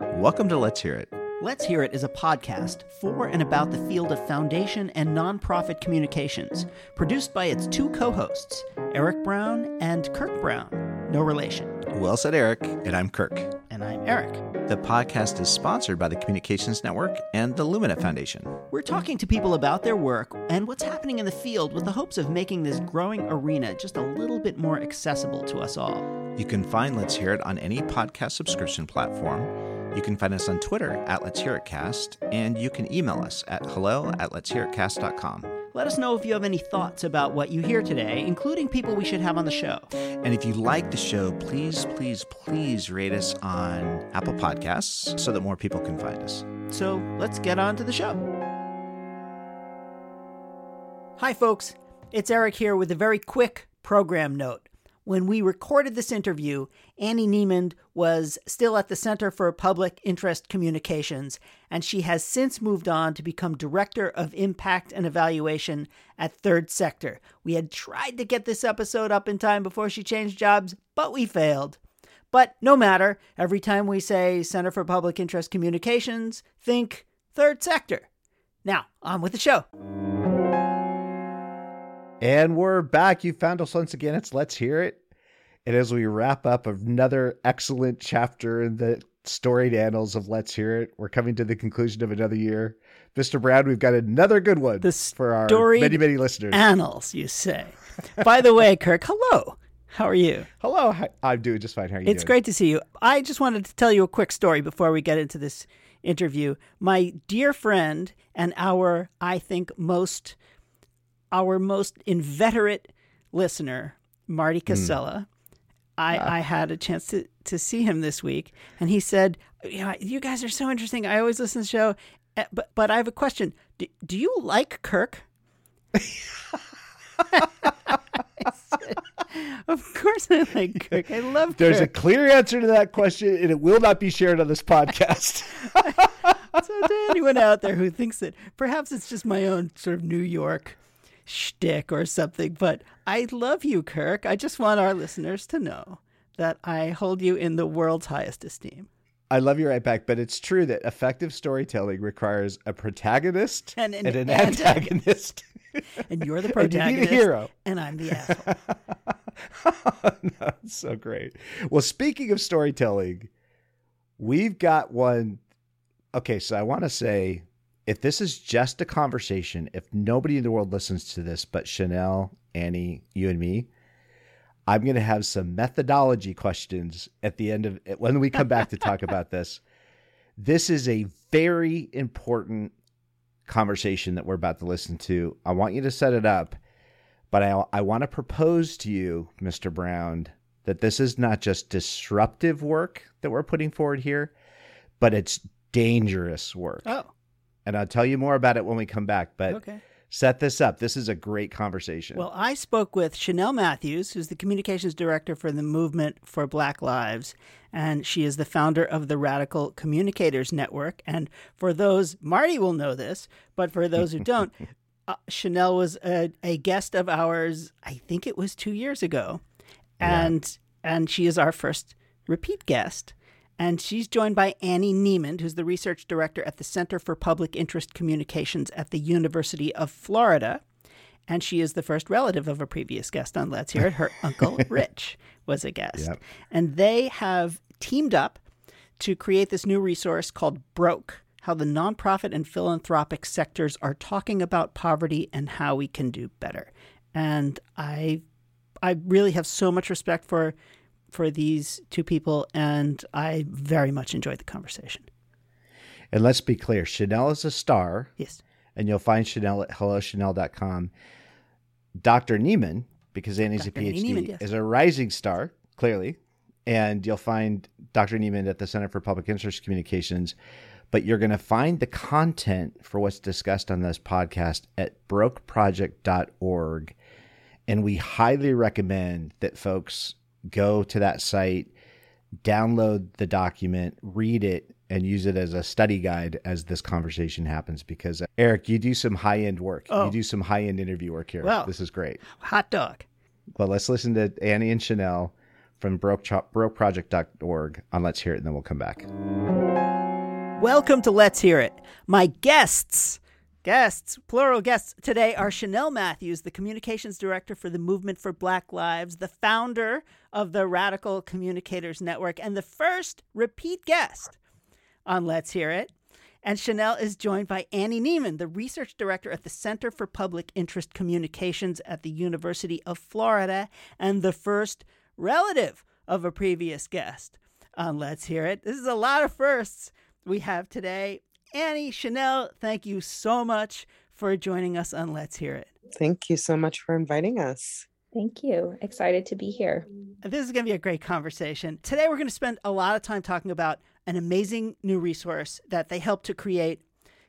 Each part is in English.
Welcome to Let's Hear It. Let's Hear It is a podcast for and about the field of foundation and nonprofit communications, produced by its two co hosts, Eric Brown and Kirk Brown. No relation. Well said, Eric, and I'm Kirk. And I'm Eric. The podcast is sponsored by the Communications Network and the Lumina Foundation. We're talking to people about their work and what's happening in the field with the hopes of making this growing arena just a little bit more accessible to us all. You can find Let's Hear It on any podcast subscription platform you can find us on Twitter at Let's Hear It Cast, and you can email us at hello at let's hear it cast.com. Let us know if you have any thoughts about what you hear today, including people we should have on the show. And if you like the show, please, please, please rate us on Apple Podcasts so that more people can find us. So let's get on to the show. Hi, folks. It's Eric here with a very quick program note when we recorded this interview, Annie Neimand was still at the Center for Public Interest Communications, and she has since moved on to become Director of Impact and Evaluation at Third Sector. We had tried to get this episode up in time before she changed jobs, but we failed. But no matter, every time we say Center for Public Interest Communications, think Third Sector. Now, on with the show. And we're back. You found us once again. It's Let's Hear It. And as we wrap up another excellent chapter in the storied annals of Let's Hear It, we're coming to the conclusion of another year. Mr. Brown, we've got another good one the for our many, many listeners. Annals, you say. By the way, Kirk, hello. How are you? Hello. I'm doing just fine. How are you It's doing? great to see you. I just wanted to tell you a quick story before we get into this interview. My dear friend and our, I think, most – our most inveterate listener, Marty hmm. Casella. I. I had a chance to, to see him this week, and he said, you, know, you guys are so interesting. I always listen to the show, eh, but, but I have a question. Do, do you like Kirk? said, of course I like Kirk. I love There's Kirk. a clear answer to that question, and it will not be shared on this podcast. so to anyone out there who thinks that perhaps it's just my own sort of New York shtick or something. But I love you, Kirk. I just want our listeners to know that I hold you in the world's highest esteem. I love you right back, but it's true that effective storytelling requires a protagonist and an, and an antagonist. and you're the protagonist, and, hero. and I'm the asshole. That's so great. Well, speaking of storytelling, we've got one. Okay, so I want to say if this is just a conversation, if nobody in the world listens to this but Shanelle, Annie, you and me, I'm going to have some methodology questions at the end of when we come back to talk about this. This is a very important conversation that we're about to listen to. I want you to set it up, but I, I want to propose to you, Mr. Brown, that this is not just disruptive work that we're putting forward here, but it's dangerous work. Oh and I'll tell you more about it when we come back. But okay. set this up. This is a great conversation. Well, I spoke with Shanelle Matthews, who's the communications director for the Movement for Black Lives, and she is the founder of the Radical Communicators Network. And for those, Marty will know this, but for those who don't, uh, Shanelle was a, a, guest of ours. I think it was two years ago, and yeah. and she is our first repeat guest. And she's joined by Annie Neimand, who's the research director at the Center for Public Interest Communications at the University of Florida. And she is the first relative of a previous guest on Let's Hear It. Her uncle, Rich, was a guest. Yep. And they have teamed up to create this new resource called Broke How the Nonprofit and Philanthropic Sectors Are Talking About Poverty and How We Can Do Better. And I, I really have so much respect for for these two people, and I very much enjoyed the conversation. And let's be clear Shanelle is a star. Yes. And you'll find Shanelle at hellochanel.com. Dr. Neimand, because Annie's Dr. a PhD, Neimand, yes. is a rising star, clearly. And you'll find Dr. Neimand at the Center for Public Interest Communications. But you're going to find the content for what's discussed on this podcast at brokeproject.org. And we highly recommend that folks go to that site, download the document, read it, and use it as a study guide as this conversation happens. Because Eric, you do some high end work. Oh. You do some high end interview work here. This is great. Hot dog. Well, let's listen to Annie and Shanelle from Broke, brokeproject.org on Let's Hear It, and then we'll come back. Welcome to Let's Hear It. My guests, guests, plural guests today are Shanelle Matthews, the communications director for the Movement for Black Lives, the founder of the Radical Communicators Network, and the first repeat guest on Let's Hear It. And Shanelle is joined by Annie Neimand, the research director at the Center for Public Interest Communications at the University of Florida, and the first relative of a previous guest on Let's Hear It. This is a lot of firsts we have today. Annie, Shanelle, thank you so much for joining us on Let's Hear It. Thank you so much for inviting us. Thank you. Excited to be here. This is going to be a great conversation. Today, we're going to spend a lot of time talking about an amazing new resource that they helped to create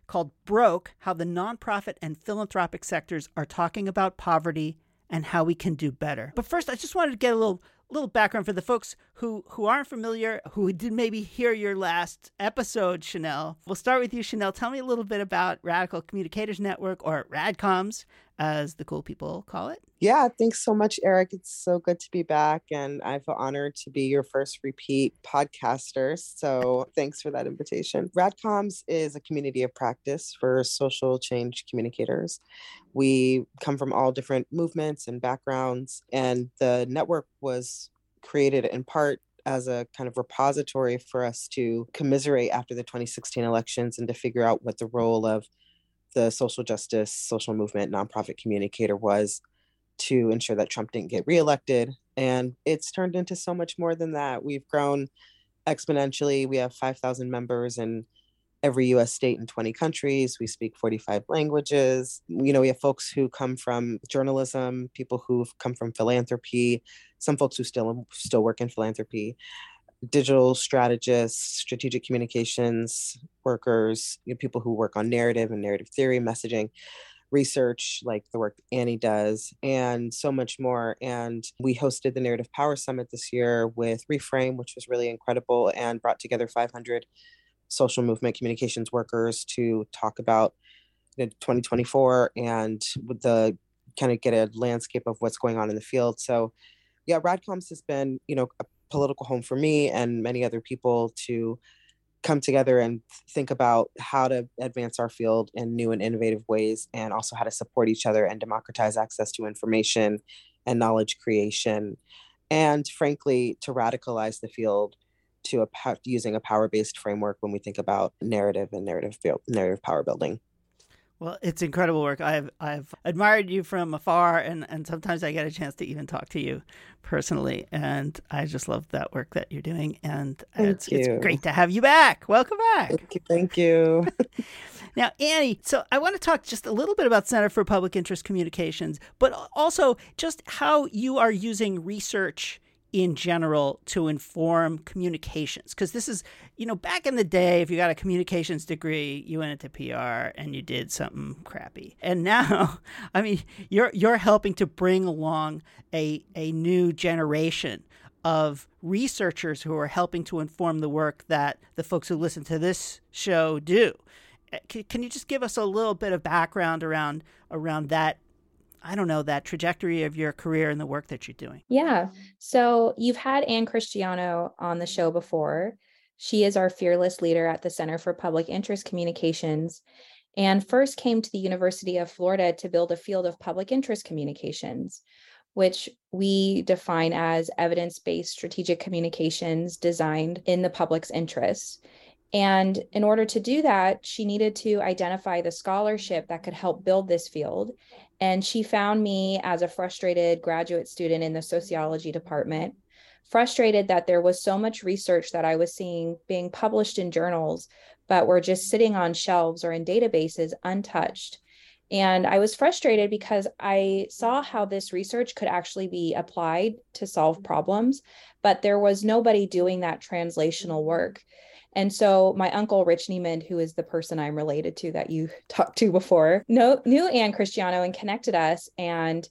called Broke How the Nonprofit and Philanthropic Sectors Are Talking About Poverty and How We Can Do Better. But first, I just wanted to get a little little background for the folks who who aren't familiar, who did maybe hear your last episode, Shanelle. We'll start with you, Shanelle. Tell me a little bit about Radical Communicators Network, or RADCOMS, as the cool people call it. Yeah, thanks so much, Eric. It's so good to be back, and I feel honored to be your first repeat podcaster. So thanks for that invitation. RADCOMS is a community of practice for social change communicators. We come from all different movements and backgrounds, and the network was created in part as a kind of repository for us to commiserate after the 2016 elections and to figure out what the role of the social justice, social movement, nonprofit communicator was to ensure that Trump didn't get reelected. And it's turned into so much more than that. We've grown exponentially. We have 5,000 members in every US state and 20 countries. We speak 45 languages. You know, we have folks who come from journalism, people who've come from philanthropy, some folks who still still work in philanthropy, digital strategists, strategic communications workers, you know, people who work on narrative and narrative theory, messaging research like the work Annie does, and so much more. And we hosted the Narrative Power Summit this year with Reframe, which was really incredible and brought together 500 social movement communications workers to talk about you know, 2024 and the kind of get a landscape of what's going on in the field. So, yeah, Radcoms has been, you know, a political home for me and many other people to come together and think about how to advance our field in new and innovative ways and also how to support each other and democratize access to information and knowledge creation and frankly to radicalize the field to a using a power-based framework when we think about narrative and narrative narrative power building well, it's incredible work. I've I've admired you from afar, and, and sometimes I get a chance to even talk to you personally. And I just love that work that you're doing, and it's, it's great to have you back. Welcome back. Thank you. Thank you. now, Annie, so I want to talk just a little bit about Center for Public Interest Communications, but also just how you are using research in general to inform communications. Because this is you know back in the day if you got a communications degree you went into PR and you did something crappy. And now I mean you're you're helping to bring along a a new generation of researchers who are helping to inform the work that the folks who listen to this show do. Eh, can you just give us a little bit of background around around that I don't know, that trajectory of your career and the work that you're doing? Yeah. So you've had Ann Christiano on the show before. She is our fearless leader at the Center for Public Interest Communications and first came to the University of Florida to build a field of public interest communications, which we define as evidence based strategic communications designed in the public's interests. And in order to do that, she needed to identify the scholarship that could help build this field and she found me as a frustrated graduate student in the sociology department, frustrated that there was so much research that I was seeing being published in journals, but were just sitting on shelves or in databases untouched. And I was frustrated because I saw how this research could actually be applied to solve problems, but there was nobody doing that translational work. And so my uncle Rich Neimand, who is the person I'm related to that you talked to before, know, knew Ann Christiano and connected us. And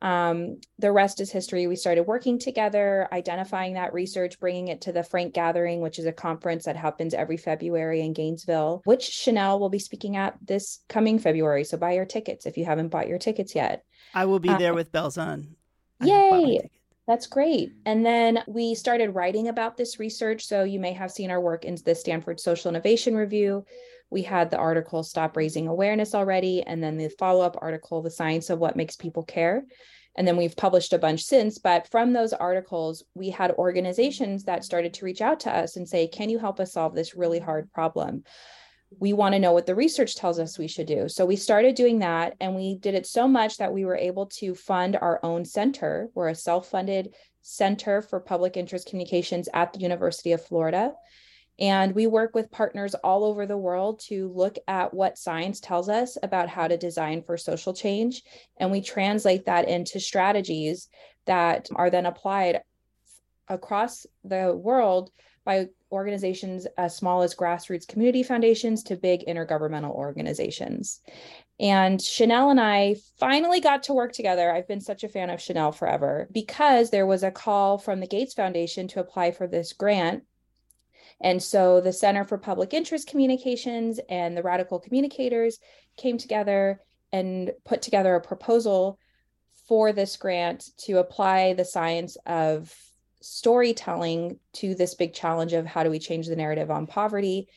um, the rest is history. We started working together, identifying that research, bringing it to the Frank Gathering, which is a conference that happens every February in Gainesville, which Shanelle will be speaking at this coming February. So buy your tickets if you haven't bought your tickets yet. I will be there uh, with bells on. Yay! That's great. And then we started writing about this research. So you may have seen our work in the Stanford Social Innovation Review. We had the article Stop Raising Awareness already, and then the follow up article, The Science of What Makes People Care. And then we've published a bunch since. But from those articles, we had organizations that started to reach out to us and say, Can you help us solve this really hard problem? We want to know what the research tells us we should do. So we started doing that and we did it so much that we were able to fund our own center. We're a self funded center for public interest communications at the University of Florida. And we work with partners all over the world to look at what science tells us about how to design for social change. And we translate that into strategies that are then applied across the world by organizations as small as grassroots community foundations to big intergovernmental organizations. And Shanelle and I finally got to work together. I've been such a fan of Shanelle forever because there was a call from the Gates Foundation to apply for this grant and so the Center for Public Interest Communications and the Radical Communicators came together and put together a proposal for this grant to apply the science of storytelling to this big challenge of how do we change the narrative on poverty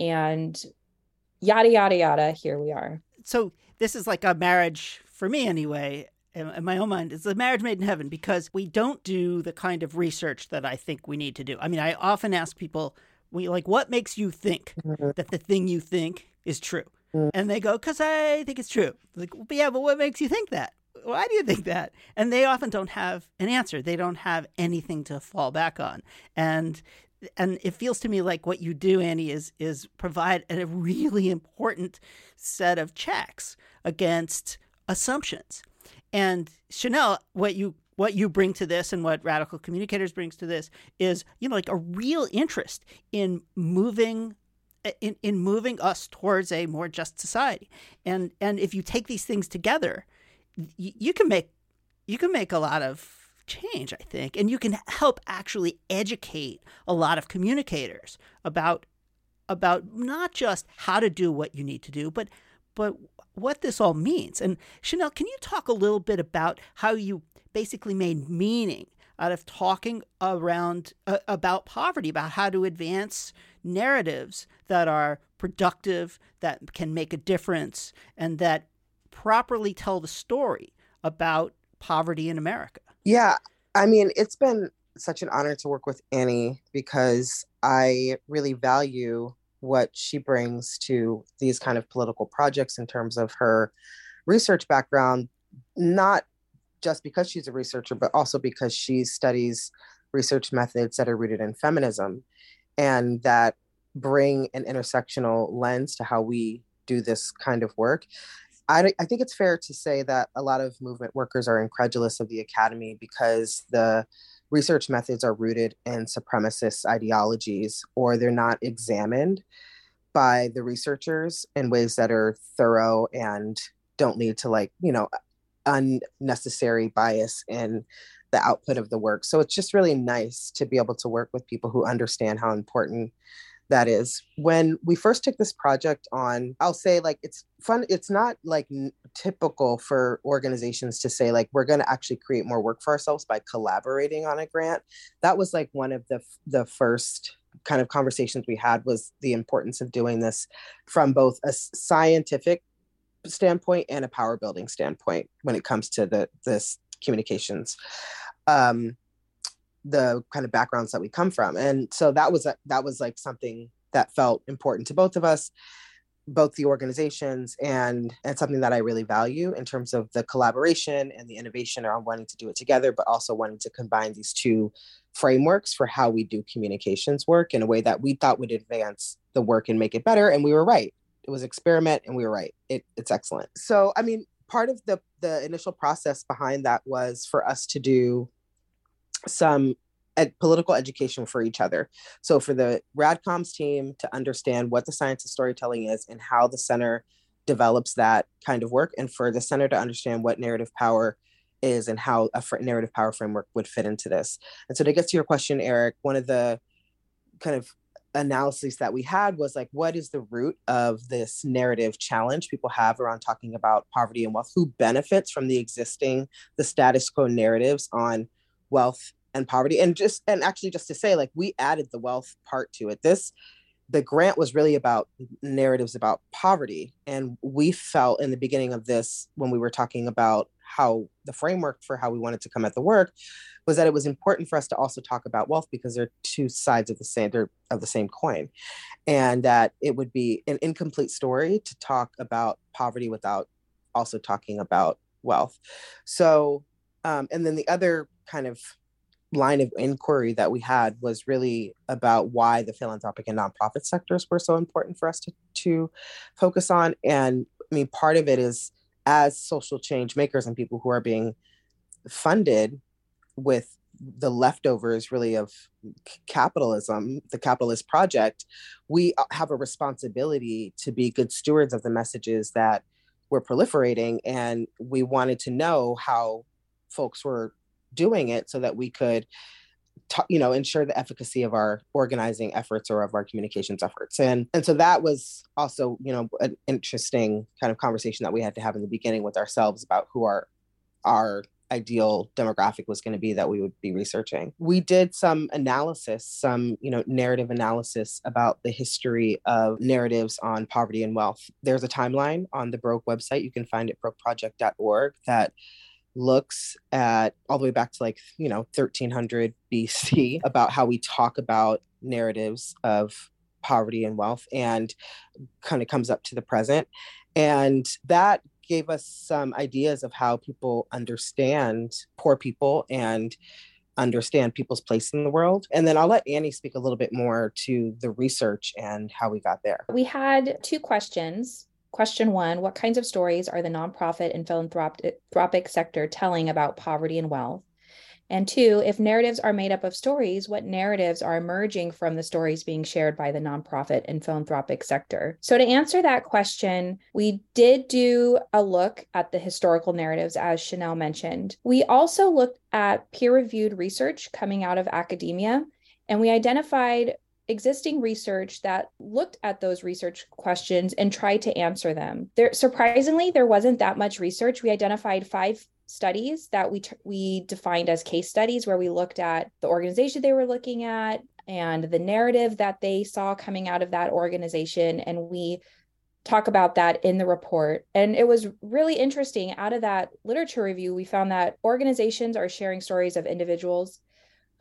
and yada yada yada here we are so this is like a marriage for me anyway in my own mind it's a marriage made in heaven because we don't do the kind of research that I think we need to do. I mean, I often ask people, we like, what makes you think mm-hmm. that the thing you think is true? Mm-hmm. And they go, because I think it's true. Like, but yeah, but what makes you think that? Why do you think that? And they often don't have an answer. They don't have anything to fall back on. And and it feels to me like what you do, Annie, is is provide a really important set of checks against assumptions. And Shanelle, what you what you bring to this and what radical communicators brings to this is you know like a real interest in moving in, in moving us towards a more just society and and if you take these things together you, can make you can make a lot of change i think and you can help actually educate a lot of communicators about about not just how to do what you need to do but but what this all means. And Shanelle, can you talk a little bit about how you basically made meaning out of talking around uh, about poverty, about how to advance narratives that are productive, that can make a difference, and that properly tell the story about poverty in America? Yeah, I mean, it's been such an honor to work with Annie because I really value what she brings to these kind of political projects in terms of her research background, not just because she's a researcher, but also because she studies research methods that are rooted in feminism and that bring an intersectional lens to how we do this kind of work. I, I think it's fair to say that a lot of movement workers are incredulous of the academy because the research methods are rooted in supremacist ideologies or they're not examined by the researchers in ways that are thorough and don't lead to like you know unnecessary bias in the output of the work. So it's just really nice to be able to work with people who understand how important that is when we first took this project on i'll say like it's fun it's not like n- typical for organizations to say like we're going to actually create more work for ourselves by collaborating on a grant. That was like one of the the first kind of conversations we had was the importance of doing this from both a scientific standpoint and a power building standpoint when it comes to the this communications. Um the kind of backgrounds that we come from and so that was a, that was like something that felt important to both of us both the organizations and and something that I really value in terms of the collaboration and the innovation around wanting to do it together, but also wanting to combine these two frameworks for how we do communications work in a way that we thought would advance the work and make it better. And we were right. It was experiment and we were right. It, it's excellent. So I mean, part of the the initial process behind that was for us to do some ed- political education for each other. So for the Radcoms team to understand what the science of storytelling is and how the center develops that kind of work, and for the center to understand what narrative power is and how a fr- narrative power framework would fit into this. And so to get to your question, Eric, one of the kind of analyses that we had was like what is the root of this narrative challenge people have around talking about poverty and wealth who benefits from the existing the status quo narratives on wealth and poverty and just and actually just to say like we added the wealth part to it. This the grant was really about narratives about poverty and we felt in the beginning of this when we were talking about how the framework for how we wanted to come at the work was that it was important for us to also talk about wealth because they're two sides of the same they're of the same coin and that it would be an incomplete story to talk about poverty without also talking about wealth. So um, and then the other kind of line of inquiry that we had was really about why the philanthropic and nonprofit sectors were so important for us to, to focus on. And I mean, part of it is as social change makers and people who are being funded with the leftovers really of capitalism, the capitalist project, we uh, have a responsibility to be good stewards of the messages that were proliferating. And we wanted to know how folks were doing it so that we could you know ensure the efficacy of our organizing efforts or of our communications efforts. And and so that was also you know an interesting kind of conversation that we had to have in the beginning with ourselves about who our our ideal demographic was going to be that we would be researching. We did some analysis some you know narrative analysis about the history of narratives on poverty and wealth. There's a timeline on the broke website. You can find it brokeproject.org that looks at all the way back to like you know 1300 bc about how we talk about narratives of poverty and wealth and kind of comes up to the present and that gave us some ideas of how people understand poor people and understand people's place in the world. And then I'll let Annie speak a little bit more to the research and how we got there. We had two questions Question one What kinds of stories are the nonprofit and philanthropic sector telling about poverty and wealth? And two, if narratives are made up of stories, what narratives are emerging from the stories being shared by the nonprofit and philanthropic sector? So, to answer that question, we did do a look at the historical narratives, as Shanelle mentioned. We also looked at peer reviewed research coming out of academia, and we identified existing research that looked at those research questions and tried to answer them. There surprisingly there wasn't that much research. We identified 5 studies that we t- we defined as case studies where we looked at the organization they were looking at and the narrative that they saw coming out of that organization and we talk about that in the report. And it was really interesting. Out of that literature review, we found that organizations are sharing stories of individuals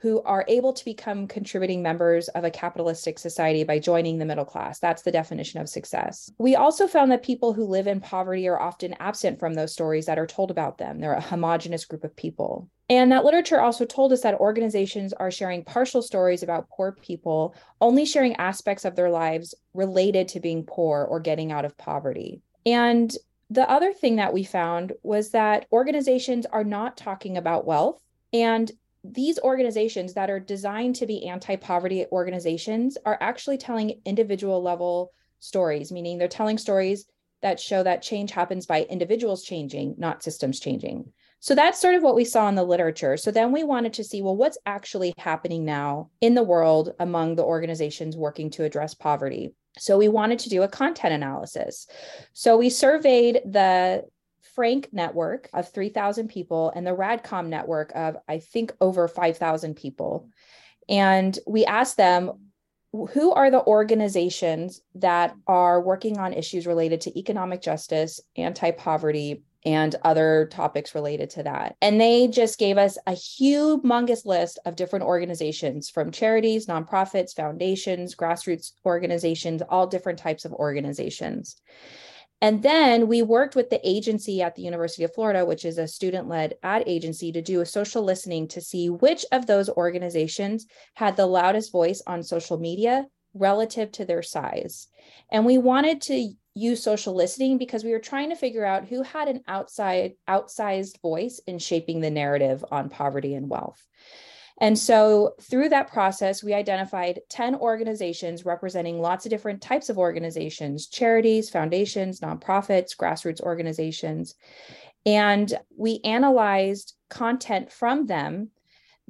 who are able to become contributing members of a capitalistic society by joining the middle class. That's the definition of success. We also found that people who live in poverty are often absent from those stories that are told about them. They're a homogenous group of people. And that literature also told us that organizations are sharing partial stories about poor people, only sharing aspects of their lives related to being poor or getting out of poverty. And the other thing that we found was that organizations are not talking about wealth. And these organizations that are designed to be anti-poverty organizations are actually telling individual level stories meaning they're telling stories that show that change happens by individuals changing not systems changing. So that's sort of what we saw in the literature. So then we wanted to see well what's actually happening now in the world among the organizations working to address poverty? So we wanted to do a content analysis. So we surveyed the Frank network of 3,000 people and the RADCOM network of, I think, over 5,000 people. And we asked them, who are the organizations that are working on issues related to economic justice, anti poverty, and other topics related to that. And they just gave us a humongous list of different organizations from charities, nonprofits, foundations, grassroots organizations, all different types of organizations. And then we worked with the agency at the University of Florida, which is a student led ad agency, to do a social listening to see which of those organizations had the loudest voice on social media relative to their size. And we wanted to use social listening because we were trying to figure out who had an outside outsized voice in shaping the narrative on poverty and wealth. And so through that process, we identified 10 organizations representing lots of different types of organizations charities, foundations, nonprofits, grassroots organizations. And we analyzed content from them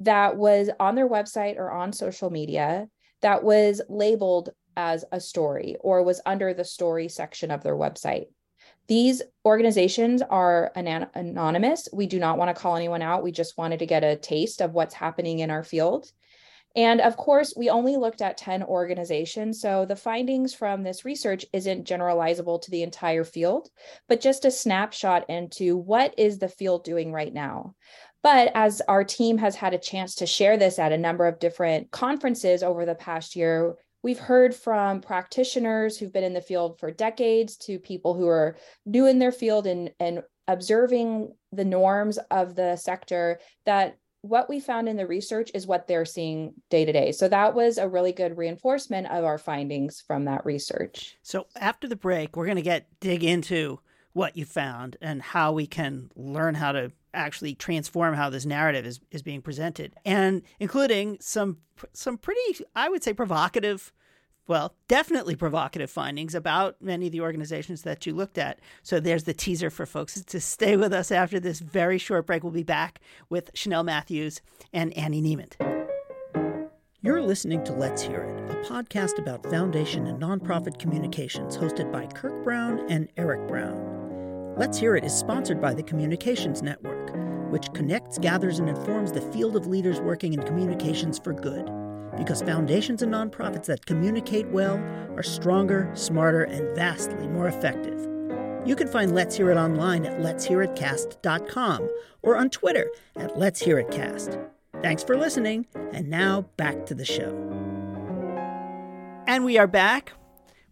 that was on their website or on social media that was labeled as a story or was under the story section of their website. These organizations are anon- anonymous. We do not want to call anyone out. We just wanted to get a taste of what's happening in our field. And of course, we only looked at 10 organizations. So the findings from this research isn't generalizable to the entire field, but just a snapshot into what is the field doing right now. But as our team has had a chance to share this at a number of different conferences over the past year, We've heard from practitioners who've been in the field for decades to people who are new in their field and, and observing the norms of the sector that what we found in the research is what they're seeing day to day. So that was a really good reinforcement of our findings from that research. So after the break, we're going to get dig into what you found and how we can learn how to actually transform how this narrative is, is being presented. And including some some pretty i would say provocative well definitely provocative findings about many of the organizations that you looked at. So there's the teaser for folks to stay with us after this very short break. We'll be back with shanelle matthews and annie neimand you're listening to Let's Hear It, a podcast about foundation and nonprofit communications hosted by Kirk Brown and Eric Brown. Let's Hear It is sponsored by the Communications Network, which connects, gathers, and informs the field of leaders working in communications for good. Because foundations and nonprofits that communicate well are stronger, smarter, and vastly more effective. You can find Let's Hear It online at letshearitcast.com or on Twitter at Let's Hear It Cast. Thanks for listening, and now back to the show. And we are back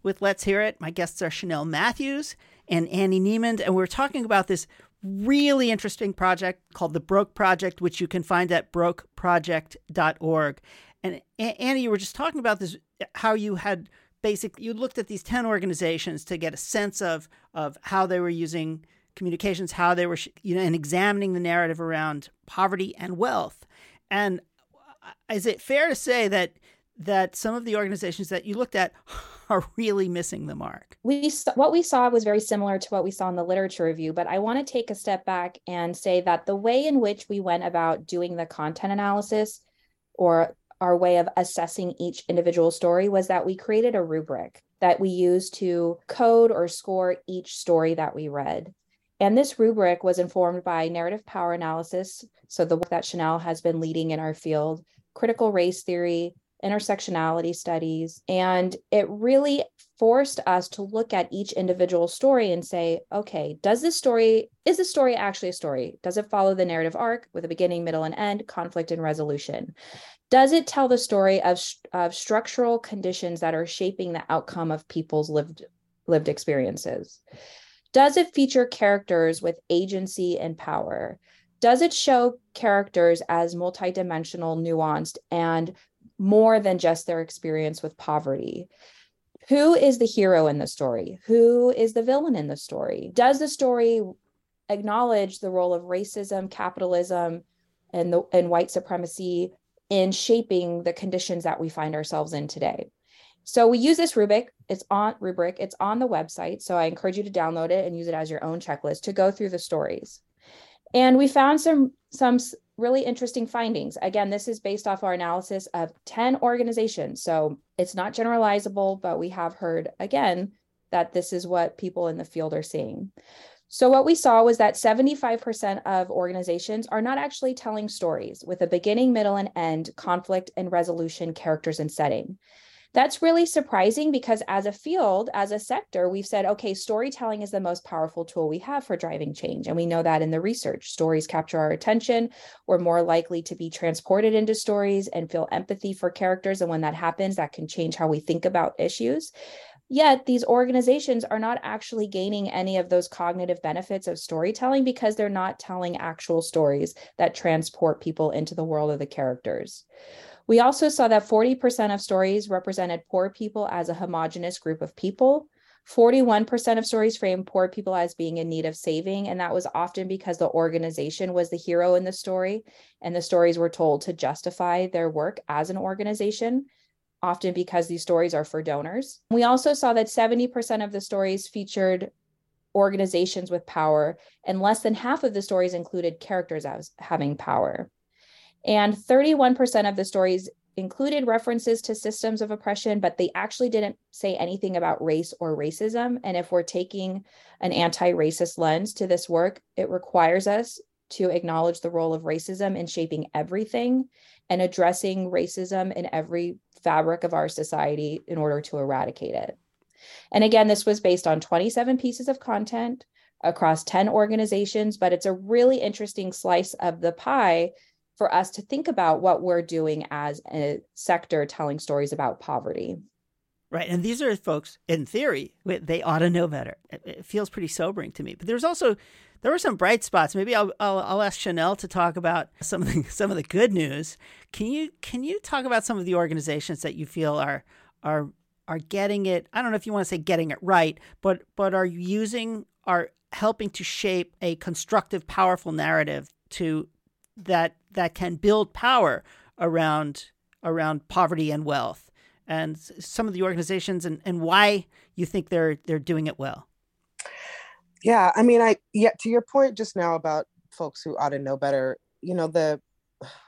with Let's Hear It. My guests are Shanelle Matthews and Annie Neimand, and we're talking about this really interesting project called the Broke Project, which you can find at brokeproject.org. And Annie, you were just talking about this, how you had basically you looked at these ten organizations to get a sense of of how they were using communications, how they were, you know, and examining the narrative around poverty and wealth. And uh, is it fair to say that that some of the organizations that you looked at are really missing the mark? We what we saw was very similar to what we saw in the literature review, but I want to take a step back and say that the way in which we went about doing the content analysis or our way of assessing each individual story was that we created a rubric that we used to code or score each story that we read. And this rubric was informed by narrative power analysis, so the work that Shanelle has been leading in our field, critical race theory, intersectionality studies. And it really forced us to look at each individual story and say, okay, does this story, is this story actually a story? Does it follow the narrative arc with a beginning, middle, and end, conflict, and resolution? Does it tell the story of, of structural conditions that are shaping the outcome of people's lived, lived experiences? Does it feature characters with agency and power? Does it show characters as multidimensional, nuanced, and more than just their experience with poverty? Who is the hero in the story? Who is the villain in the story? Does the story acknowledge the role of racism, capitalism, and the and white supremacy in shaping the conditions that we find ourselves in today? So we use this rubric. It's on rubric. It's on the website. So I encourage you to download it and use it as your own checklist to go through the stories. And we found some some really interesting findings. Again, this is based off our analysis of 10 organizations. So it's not generalizable, but we have heard again that this is what people in the field are seeing. So, what we saw was that 75% of organizations are not actually telling stories with a beginning, middle, and end, conflict and resolution, characters, and setting. That's really surprising because, as a field, as a sector, we've said, okay, storytelling is the most powerful tool we have for driving change. And we know that in the research. Stories capture our attention. We're more likely to be transported into stories and feel empathy for characters. And when that happens, that can change how we think about issues. Yet these organizations are not actually gaining any of those cognitive benefits of storytelling because they're not telling actual stories that transport people into the world of the characters. We also saw that 40% of stories represented poor people as a homogenous group of people. 41% of stories framed poor people as being in need of saving. And that was often because the organization was the hero in the story, and the stories were told to justify their work as an organization, often because these stories are for donors. We also saw that 70% of the stories featured organizations with power, and less than half of the stories included characters as having power. And 31% of the stories included references to systems of oppression, but they actually didn't say anything about race or racism. And if we're taking an anti racist lens to this work, it requires us to acknowledge the role of racism in shaping everything and addressing racism in every fabric of our society in order to eradicate it. And again, this was based on 27 pieces of content across 10 organizations, but it's a really interesting slice of the pie for us to think about what we're doing as a sector telling stories about poverty. Right. And these are folks, in theory, they ought to know better. It feels pretty sobering to me. But there's also, there were some bright spots. Maybe I'll, I'll, I'll ask Shanelle to talk about some of the, some of the good news. Can you, can you talk about some of the organizations that you feel are, are, are getting it? I don't know if you want to say getting it right, but, but are using, are helping to shape a constructive, powerful narrative to that that can build power around around poverty and wealth. And some of the organizations and, and why you think they're they're doing it well. Yeah i mean i yeah to your point just now about folks who ought to know better you know the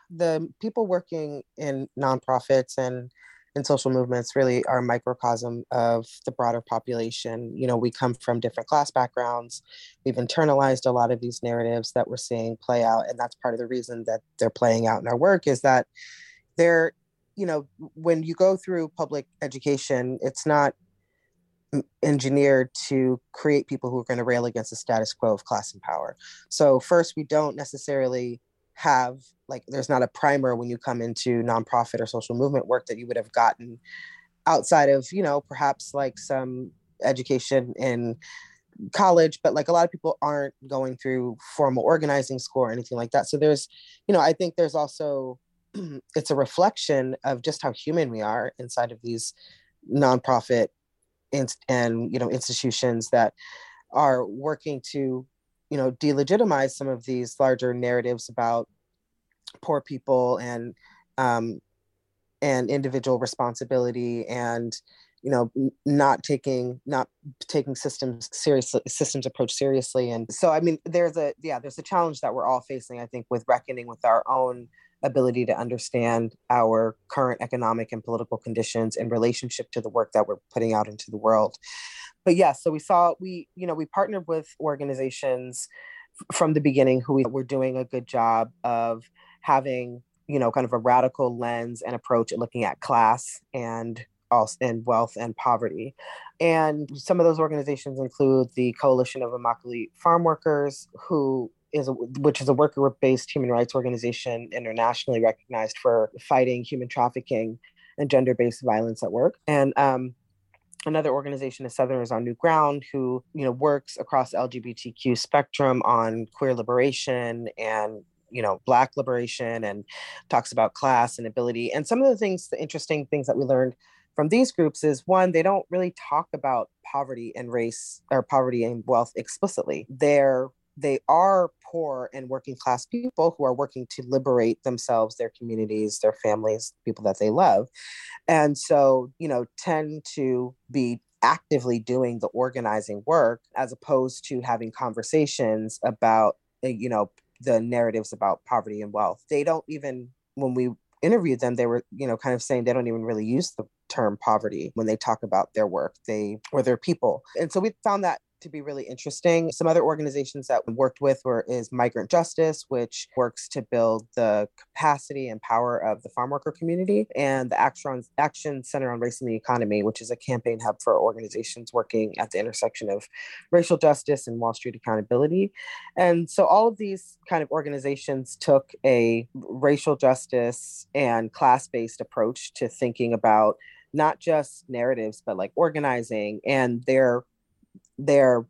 the people working in nonprofits and and social movements really are a microcosm of the broader population. You know, we come from different class backgrounds. We've internalized a lot of these narratives that we're seeing play out. And that's part of the reason that they're playing out in our work is that they're, you know, when you go through public education, it's not engineered to create people who are going to rail against the status quo of class and power. So, first, we don't necessarily have like there's not a primer when you come into nonprofit or social movement work that you would have gotten outside of you know perhaps like some education in college but like a lot of people aren't going through formal organizing school or anything like that. So there's you know i think there's also it's a reflection of just how human we are inside of these nonprofit and, and you know institutions that are working to you know delegitimize some of these larger narratives about poor people and um, and individual responsibility and you know not taking not taking systems seriously systems approach seriously. And so i mean there's a yeah there's a challenge that we're all facing i think with reckoning with our own ability to understand our current economic and political conditions in relationship to the work that we're putting out into the world but yes, yeah, so we saw we you know we partnered with organizations from the beginning who we were doing a good job of having you know kind of a radical lens and approach at looking at class and also and wealth and poverty. And some of those organizations include the coalition of immokalee farm workers who is a, which is a worker-based human rights organization internationally recognized for fighting human trafficking and gender-based violence at work. And um, another organization is Southerners on New Ground, who you know works across LGBTQ spectrum on queer liberation and you know black liberation and talks about class and ability. And some of the things, the interesting things that we learned from these groups is one, they don't really talk about poverty and race or poverty and wealth explicitly. They're they are poor and working class people who are working to liberate themselves, their communities, their families, people that they love. And so, you know, tend to be actively doing the organizing work as opposed to having conversations about, uh, you know, the narratives about poverty and wealth. They don't even, when we interviewed them, they were, you know, kind of saying they don't even really use the term poverty when they talk about their work they or their people and so we found that to be really interesting. Some other organizations that we worked with were is Migrant Justice, which works to build the capacity and power of the farm worker community, and the Action, Action Center on Race and the Economy, which is a campaign hub for organizations working at the intersection of racial justice and Wall Street accountability. And so all of these kind of organizations took a racial justice and class-based approach to thinking about not just narratives, but like organizing and their their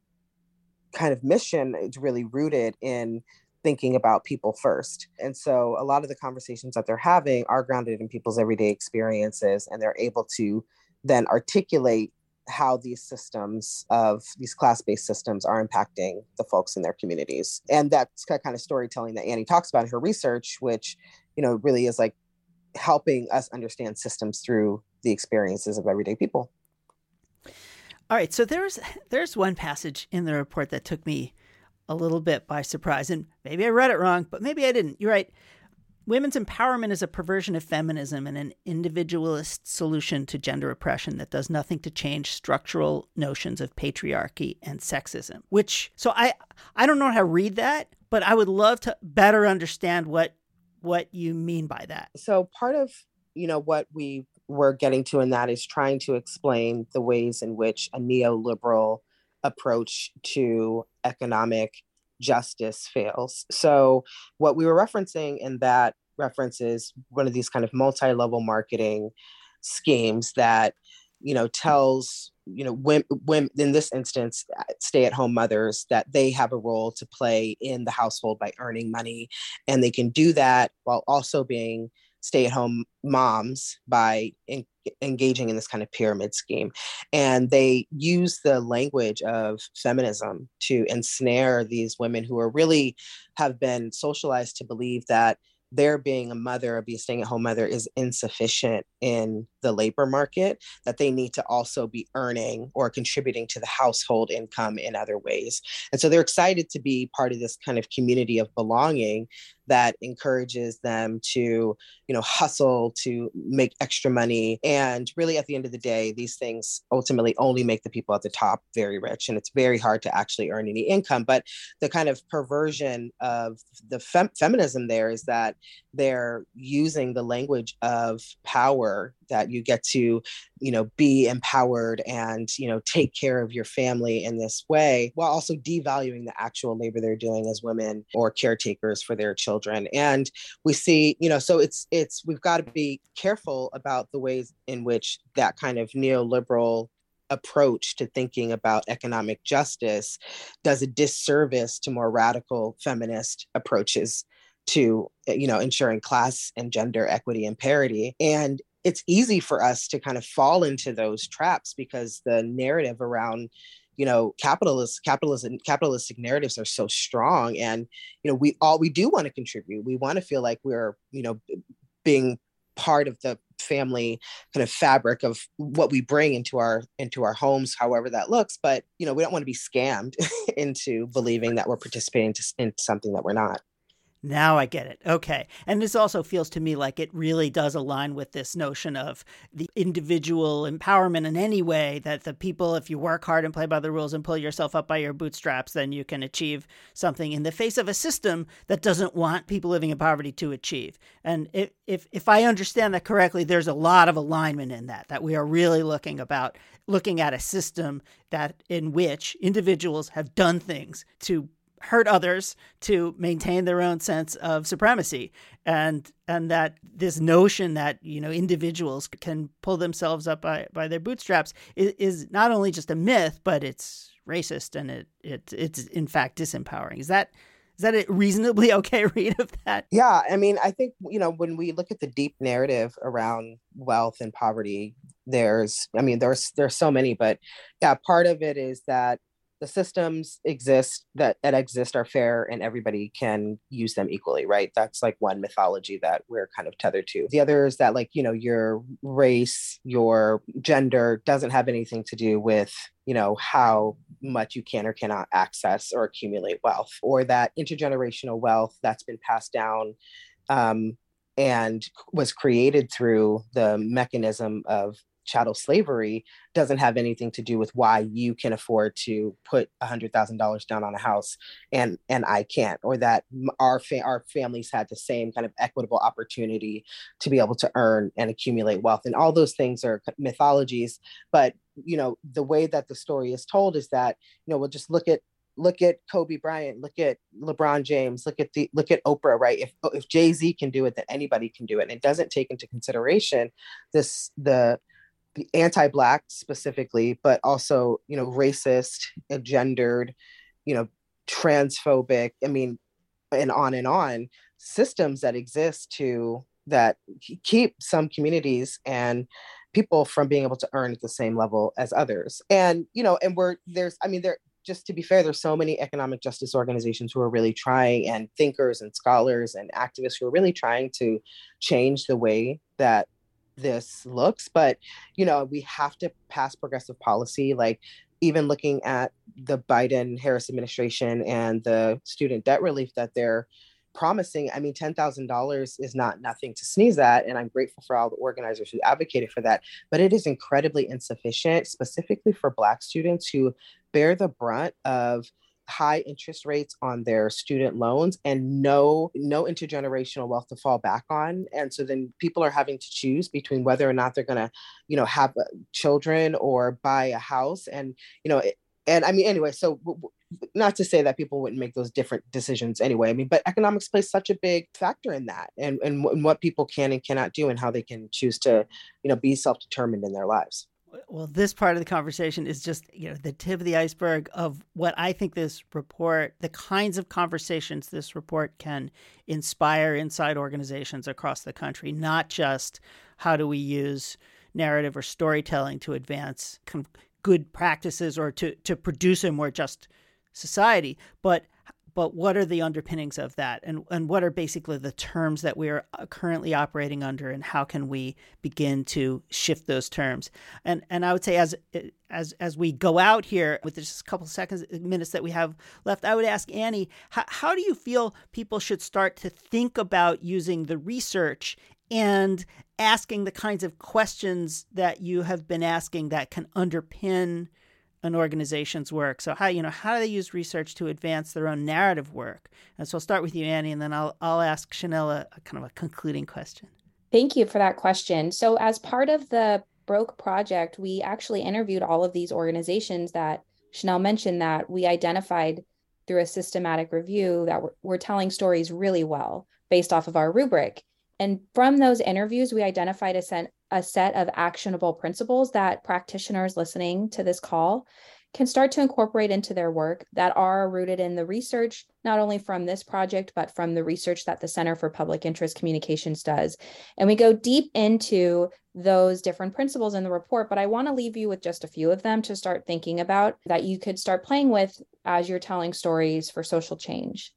kind of mission is really rooted in thinking about people first. And so a lot of the conversations that they're having are grounded in people's everyday experiences and they're able to then articulate how these systems of these class-based systems are impacting the folks in their communities. And that's kind of storytelling that Annie talks about in her research, which, you know, really is like helping us understand systems through the experiences of everyday people. All right, so there's there's one passage in the report that took me a little bit by surprise, and maybe I read it wrong, but maybe I didn't. You're right. women's empowerment is a perversion of feminism and an individualist solution to gender oppression that does nothing to change structural notions of patriarchy and sexism. Which so I I don't know how to read that, but I would love to better understand what what you mean by that. So part of you know what we were getting to in that is trying to explain the ways in which a neoliberal approach to economic justice fails. So, what we were referencing in that reference is one of these kind of multi level marketing schemes that, you know, tells you know when when in this instance uh, stay at home mothers that they have a role to play in the household by earning money and they can do that while also being stay at home moms by in, engaging in this kind of pyramid scheme. And they use the language of feminism to ensnare these women who are really have been socialized to believe that their being a mother or be a staying at home mother is insufficient in the labor market, that they need to also be earning or contributing to the household income in other ways. And so they're excited to be part of this kind of community of belonging that encourages them to you know hustle to make extra money. And really at the end of the day these things ultimately only make the people at the top very rich and it's very hard to actually earn any income. But the kind of perversion of the fem- feminism there is that they're using the language of power that you get to you know be empowered and you know take care of your family in this way while also devaluing the actual labor they're doing as women or caretakers for their children. And we see you know so it's it's we've got to be careful about the ways in which that kind of neoliberal approach to thinking about economic justice does a disservice to more radical feminist approaches to you know ensuring class and gender equity and parity. And it's easy for us to kind of fall into those traps because the narrative around you know capitalist capitalism capitalistic narratives are so strong and you know we all we do want to contribute. We want to feel like we're you know being part of the family kind of fabric of what we bring into our into our homes however that looks but you know we don't want to be scammed into believing that we're participating in something that we're not now I get it. Okay. And this also feels to me like it really does align with this notion of the individual empowerment in any way that the people, if you work hard and play by the rules and pull yourself up by your bootstraps, then you can achieve something in the face of a system that doesn't want people living in poverty to achieve. And if, if, if I understand that correctly, there's a lot of alignment in that, that we are really looking about looking at a system that in which individuals have done things to hurt others to maintain their own sense of supremacy. And and that this notion that you know individuals can pull themselves up by, by their bootstraps is, is not only just a myth but it's racist and it, it it's in fact disempowering. Is that is that a reasonably okay read of that? Yeah i mean i think you know when we look at the deep narrative around wealth and poverty there's i mean there's there's so many but yeah part of it is that the systems exist that that exist are fair and everybody can use them equally right? That's like one mythology that we're kind of tethered to. The other is that like you know your race your gender doesn't have anything to do with you know how much you can or cannot access or accumulate wealth or that intergenerational wealth that's been passed down um, and was created through the mechanism of chattel slavery doesn't have anything to do with why you can afford to put a hundred thousand dollars down on a house and and I can't, or that our fa- our families had the same kind of equitable opportunity to be able to earn and accumulate wealth, and all those things are mythologies. But you know the way that the story is told is that you know we'll just look at look at Kobe Bryant, look at LeBron James, look at the look at Oprah, right? If if Jay Z can do it, then anybody can do it. And it doesn't take into consideration this the anti-black specifically, but also you know racist, and gendered, you know transphobic. I mean, and on and on systems that exist to that keep some communities and people from being able to earn at the same level as others. And you know, and we're there's I mean there just to be fair, there's so many economic justice organizations who are really trying, and thinkers and scholars and activists who are really trying to change the way that this looks but you know we have to pass progressive policy like even looking at the biden harris administration and the student debt relief that they're promising. I mean, $10,000 is not nothing to sneeze at. And I'm grateful for all the organizers who advocated for that. But it is incredibly insufficient, specifically for Black students who bear the brunt of high interest rates on their student loans and no no intergenerational wealth to fall back on. And so then people are having to choose between whether or not they're going to you know have uh, children or buy a house. And you know and i mean anyway so not to say that people wouldn't make those different decisions anyway. I mean but economics plays such a big factor in that and and, and what people can and cannot do and how they can choose to you know be self-determined in their lives well, this part of the conversation is just you know the tip of the iceberg of what I think this report, the kinds of conversations this report can inspire inside organizations across the country. Not just how do we use narrative or storytelling to advance good practices or to to produce a more just society, but but what are the underpinnings of that? And, and what are basically the terms that we are uh, currently operating under and how can we begin to shift those terms? And and i would say as as as we go out here with just a couple seconds minutes that we have left i would ask annie how, how do you feel people should start to think about using the research and asking the kinds of questions that you have been asking that can underpin an organization's work. So how you know how do they use research to advance their own narrative work? And so I'll start with you, Annie, and then I'll I'll ask Shanelle a, a kind of a concluding question. Thank you for that question. So as part of the Broke project, we actually interviewed all of these organizations that Shanelle mentioned that we identified through a systematic review that we're, we're telling stories really well based off of our rubric. And from those interviews, we identified a, set, a set of actionable principles that practitioners listening to this call can start to incorporate into their work that are rooted in the research, not only from this project, but from the research that the Center for Public Interest Communications does. And we go deep into those different principles in the report, but I want to leave you with just a few of them to start thinking about that you could start playing with as you're telling stories for social change.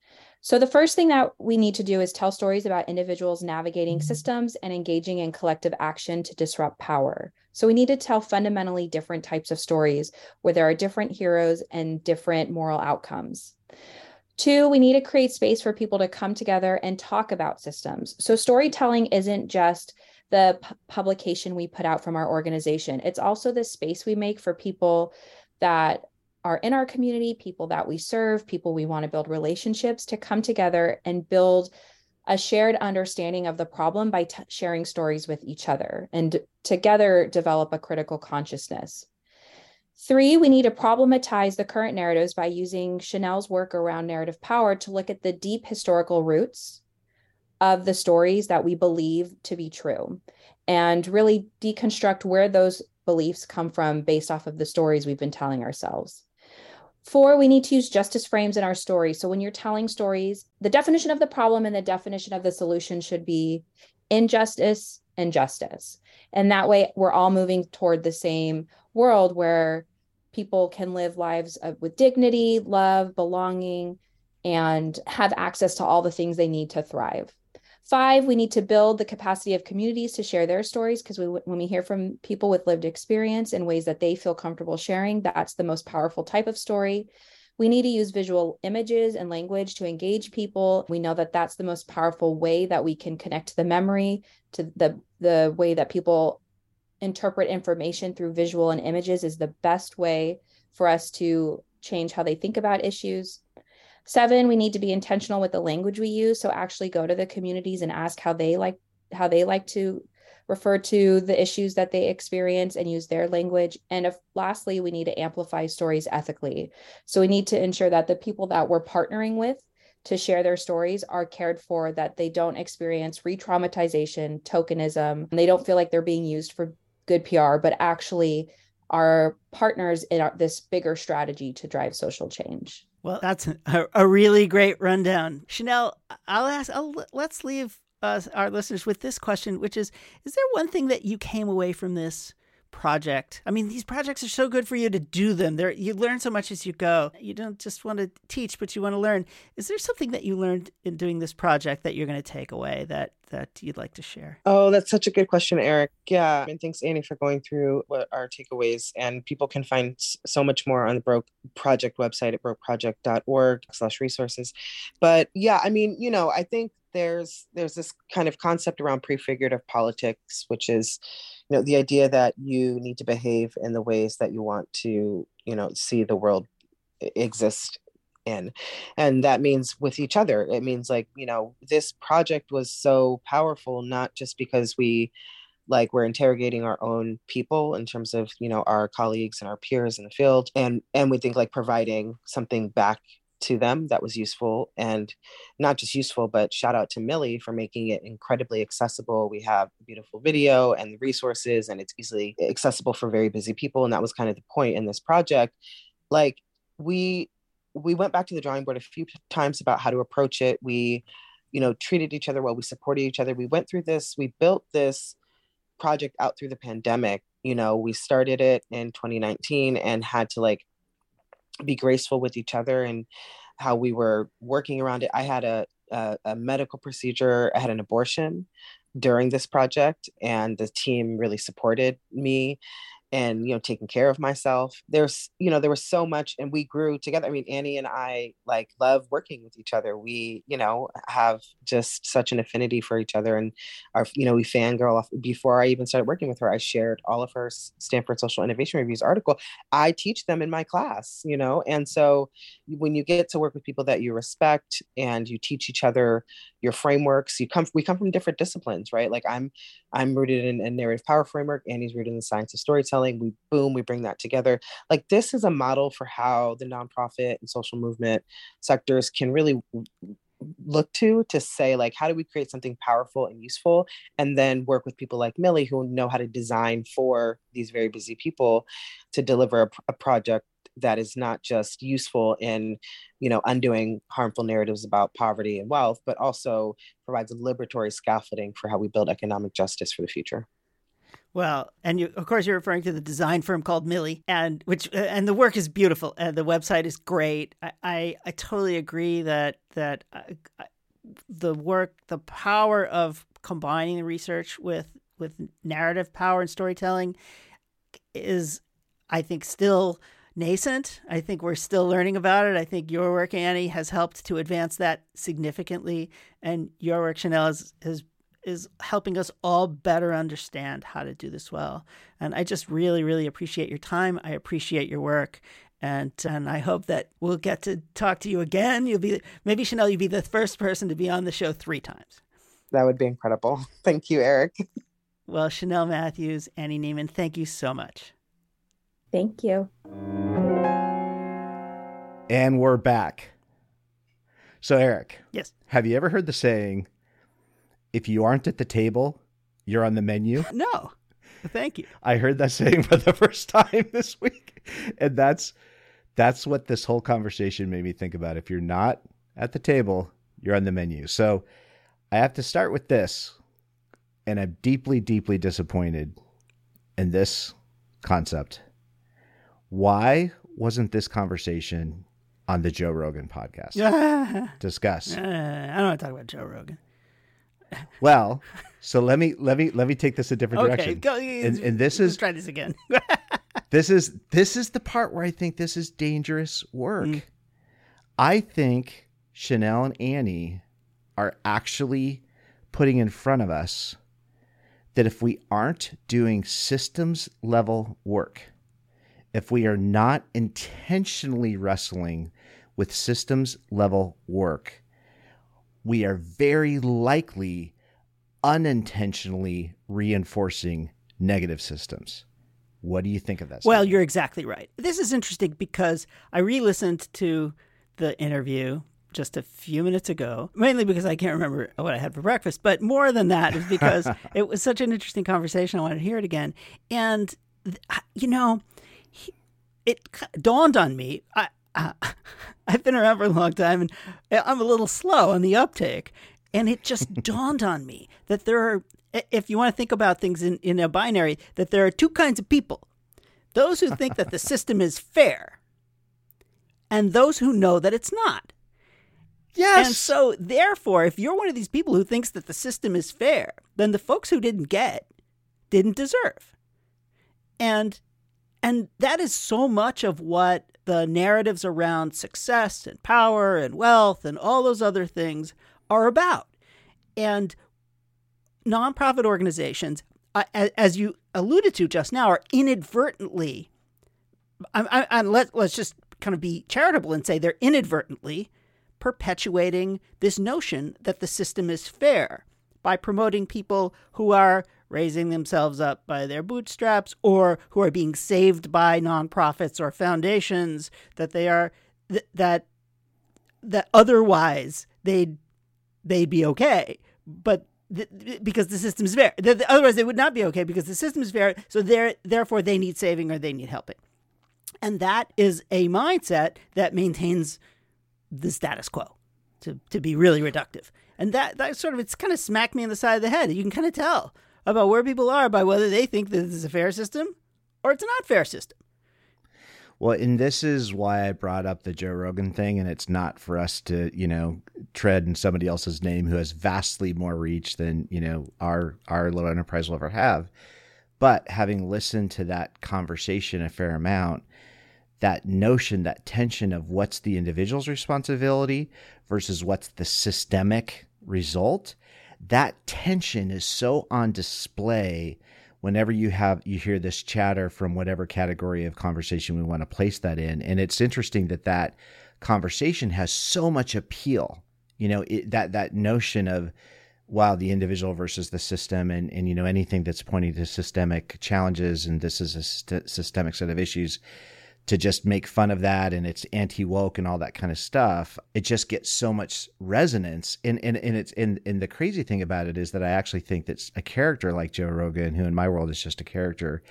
So, the first thing that we need to do is tell stories about individuals navigating mm-hmm. systems and engaging in collective action to disrupt power. So, we need to tell fundamentally different types of stories where there are different heroes and different moral outcomes. Two, we need to create space for people to come together and talk about systems. So, storytelling isn't just the p- publication we put out from our organization, it's also the space we make for people that are in our community, people that we serve, people we want to build relationships to come together and build a shared understanding of the problem by t- sharing stories with each other and together develop a critical consciousness. Three, we need to problematize the current narratives by using Shanelle's work around narrative power to look at the deep historical roots of the stories that we believe to be true and really deconstruct where those beliefs come from based off of the stories we've been telling ourselves. Four, we need to use justice frames in our stories. So when you're telling stories, the definition of the problem and the definition of the solution should be injustice and justice. And that way, we're all moving toward the same world where people can live lives with dignity, love, belonging, and have access to all the things they need to thrive. Five, we need to build the capacity of communities to share their stories because we, when we hear from people with lived experience in ways that they feel comfortable sharing, that's the most powerful type of story. We need to use visual images and language to engage people. We know that that's the most powerful way that we can connect to the memory, to the, the way that people interpret information through visual and images is the best way for us to change how they think about issues. Seven, we need to be intentional with the language we use. So actually go to the communities and ask how they like how they like to refer to the issues that they experience and use their language. And if lastly, we need to amplify stories ethically. So we need to ensure that the people that we're partnering with to share their stories are cared for, that they don't experience re traumatization, tokenism, and they don't feel like they're being used for good PR, but actually are partners in our, this bigger strategy to drive social change. Well, that's a, a really great rundown. Shanelle, I'll ask, I'll, let's leave uh, our listeners with this question, which is Is there one thing that you came away from this project. I mean, these projects are so good for you to do them. There, you learn so much as you go. You don't just want to teach, but you want to learn. Is there something that you learned in doing this project that you're going to take away that that you'd like to share? Oh, that's such a good question, Eric. Yeah, and thanks Annie for going through what our takeaways. And people can find so much more on the Broke Project website at brokeproject.org/resources. But yeah, I mean, you know, I think there's there's this kind of concept around prefigurative politics, which is you know the idea that you need to behave in the ways that you want to you know see the world exist in. And that means with each other. It means like you know this project was so powerful not just because we like we're interrogating our own people in terms of you know our colleagues and our peers in the field and and we think like providing something back to them that was useful and not just useful but shout out to millie for making it incredibly accessible. We have beautiful video and the resources and it's easily accessible for very busy people and that was kind of the point in this project. Like we we went back to the drawing board a few times about how to approach it. We you know treated each other well. We supported each other. We went through this. We built this project out through the pandemic. You know we started it in 2019 and had to like be graceful with each other and how we were working around it. I had a, a, a medical procedure, I had an abortion during this project, and the team really supported me and you know taking care of myself there's you know there was so much and we grew together i mean annie and i like love working with each other we you know have just such an affinity for each other and our you know we fangirl off before i even started working with her i shared all of her stanford social innovation reviews article i teach them in my class you know and so when you get to work with people that you respect and you teach each other your frameworks you come we come from different disciplines right? Like i'm i'm rooted in a narrative power framework and he's rooted in the science of storytelling we boom we bring that together. Like this is a model for how the nonprofit and social movement sectors can really look to to say like how do we create something powerful and useful and then work with people like millie who know how to design for these very busy people to deliver a, a project that is not just useful in you know undoing harmful narratives about poverty and wealth but also provides a liberatory scaffolding for how we build economic justice for the future well, and you, of course, you're referring to the design firm called Millie, and which uh, and the work is beautiful, and the website is great. I I, I totally agree that that uh, the work, the power of combining the research with with narrative power and storytelling is, I think, still nascent. I think we're still learning about it. I think your work, Annie, has helped to advance that significantly, and your work, Shanelle, has, has is helping us all better understand how to do this well. And I just really, really appreciate your time. I appreciate your work. And and I hope that we'll get to talk to you again. You'll be maybe Shanelle, you'll be the first person to be on the show three times. That would be incredible. Thank you, Eric. Well, Shanelle Matthews, Annie Neimand, thank you so much. Thank you. And we're back. So, Eric. Yes. Have you ever heard the saying, if you aren't at the table, you're on the menu? No. Thank you. I heard that saying for the first time this week. And that's that's what this whole conversation made me think about. If you're not at the table, you're on the menu. So I have to start with this. And I'm deeply, deeply disappointed in this concept. Why wasn't this conversation on the Joe Rogan podcast? Discuss. Uh, I don't want to talk about Joe Rogan. Well, so let me let me let me take this a different Okay, direction. go. And, and this let's is try this again. this is this is the part where I think this is dangerous work. Mm. I think Shanelle and Annie are actually putting in front of us that if we aren't doing systems level work, if we are not intentionally wrestling with systems level work, we are very likely unintentionally reinforcing negative systems. What do you think of that? Well, statement? you're exactly right. This is interesting because I re listened to the interview just a few minutes ago, mainly because I can't remember what I had for breakfast, but more than that is because it was such an interesting conversation. I wanted to hear it again. And, you know, it dawned on me. I, I, uh, I've been around for a long time and I'm a little slow on the uptake. And it just dawned on me that there are if you want to think about things in, in a binary, that there are two kinds of people those who think that the system is fair, and those who know that it's not. Yes. And so, therefore, if you're one of these people who thinks that the system is fair, then the folks who didn't get didn't deserve. And and that is so much of what the narratives around success and power and wealth and all those other things are about. And nonprofit organizations, uh, as you alluded to just now, are inadvertently, let's just kind of be charitable and say they're inadvertently perpetuating this notion that the system is fair by promoting people who are raising themselves up by their bootstraps or who are being saved by nonprofits or foundations that they are th- that that otherwise they'd they'd be okay. But because the system's fair otherwise they would not be okay because the system is fair so therefore they need saving or they need helping. And that is a mindset that maintains the status quo to, to be really reductive. And that that sort of it's kind of smacked me in the side of the head. You can kind of tell about where people are by whether they think that this is a fair system or it's a not fair system. Well, and this is why I brought up the Joe Rogan thing, and it's not for us to, you know, tread in somebody else's name who has vastly more reach than, you know, our our little enterprise will ever have. But having listened to that conversation a fair amount, that notion, that tension of what's the individual's responsibility versus what's the systemic result, that tension is so on display whenever you have you hear this chatter from whatever category of conversation we want to place that in. And it's interesting that that conversation has so much appeal you know it, that that notion of wow the individual versus the system and and you know anything that's pointing to systemic challenges and this is a st- systemic set of issues to just make fun of that and it's anti woke and all that kind of stuff, it just gets so much resonance. And and, and it's and, and the crazy thing about it is that I actually think that a character like Joe Rogan, who in my world is just a character,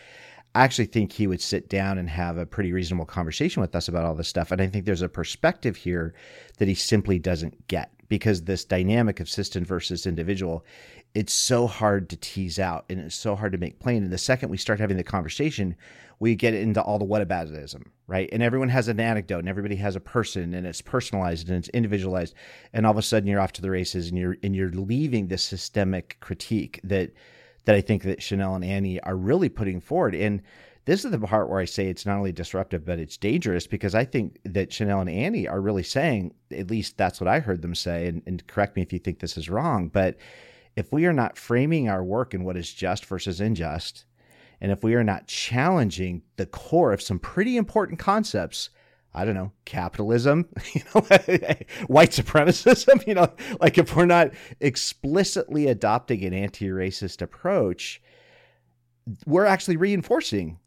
I actually think he would sit down and have a pretty reasonable conversation with us about all this stuff. And I think there's a perspective here that he simply doesn't get because this dynamic of system versus individual, it's so hard to tease out and it's so hard to make plain. And the second we start having the conversation, we get into all the whataboutism, right? And everyone has an anecdote and everybody has a person and it's personalized and it's individualized. And all of a sudden you're off to the races and you're and you're leaving this systemic critique that that I think that Shanelle and Annie are really putting forward. And this is the part where I say it's not only disruptive, but it's dangerous because I think that Shanelle and Annie are really saying, at least that's what I heard them say, and, and correct me if you think this is wrong, but if we are not framing our work in what is just versus unjust, and if we are not challenging the core of some pretty important concepts, I don't know, capitalism, you know, white supremacism, you know, like if we're not explicitly adopting an anti-racist approach, we're actually reinforcing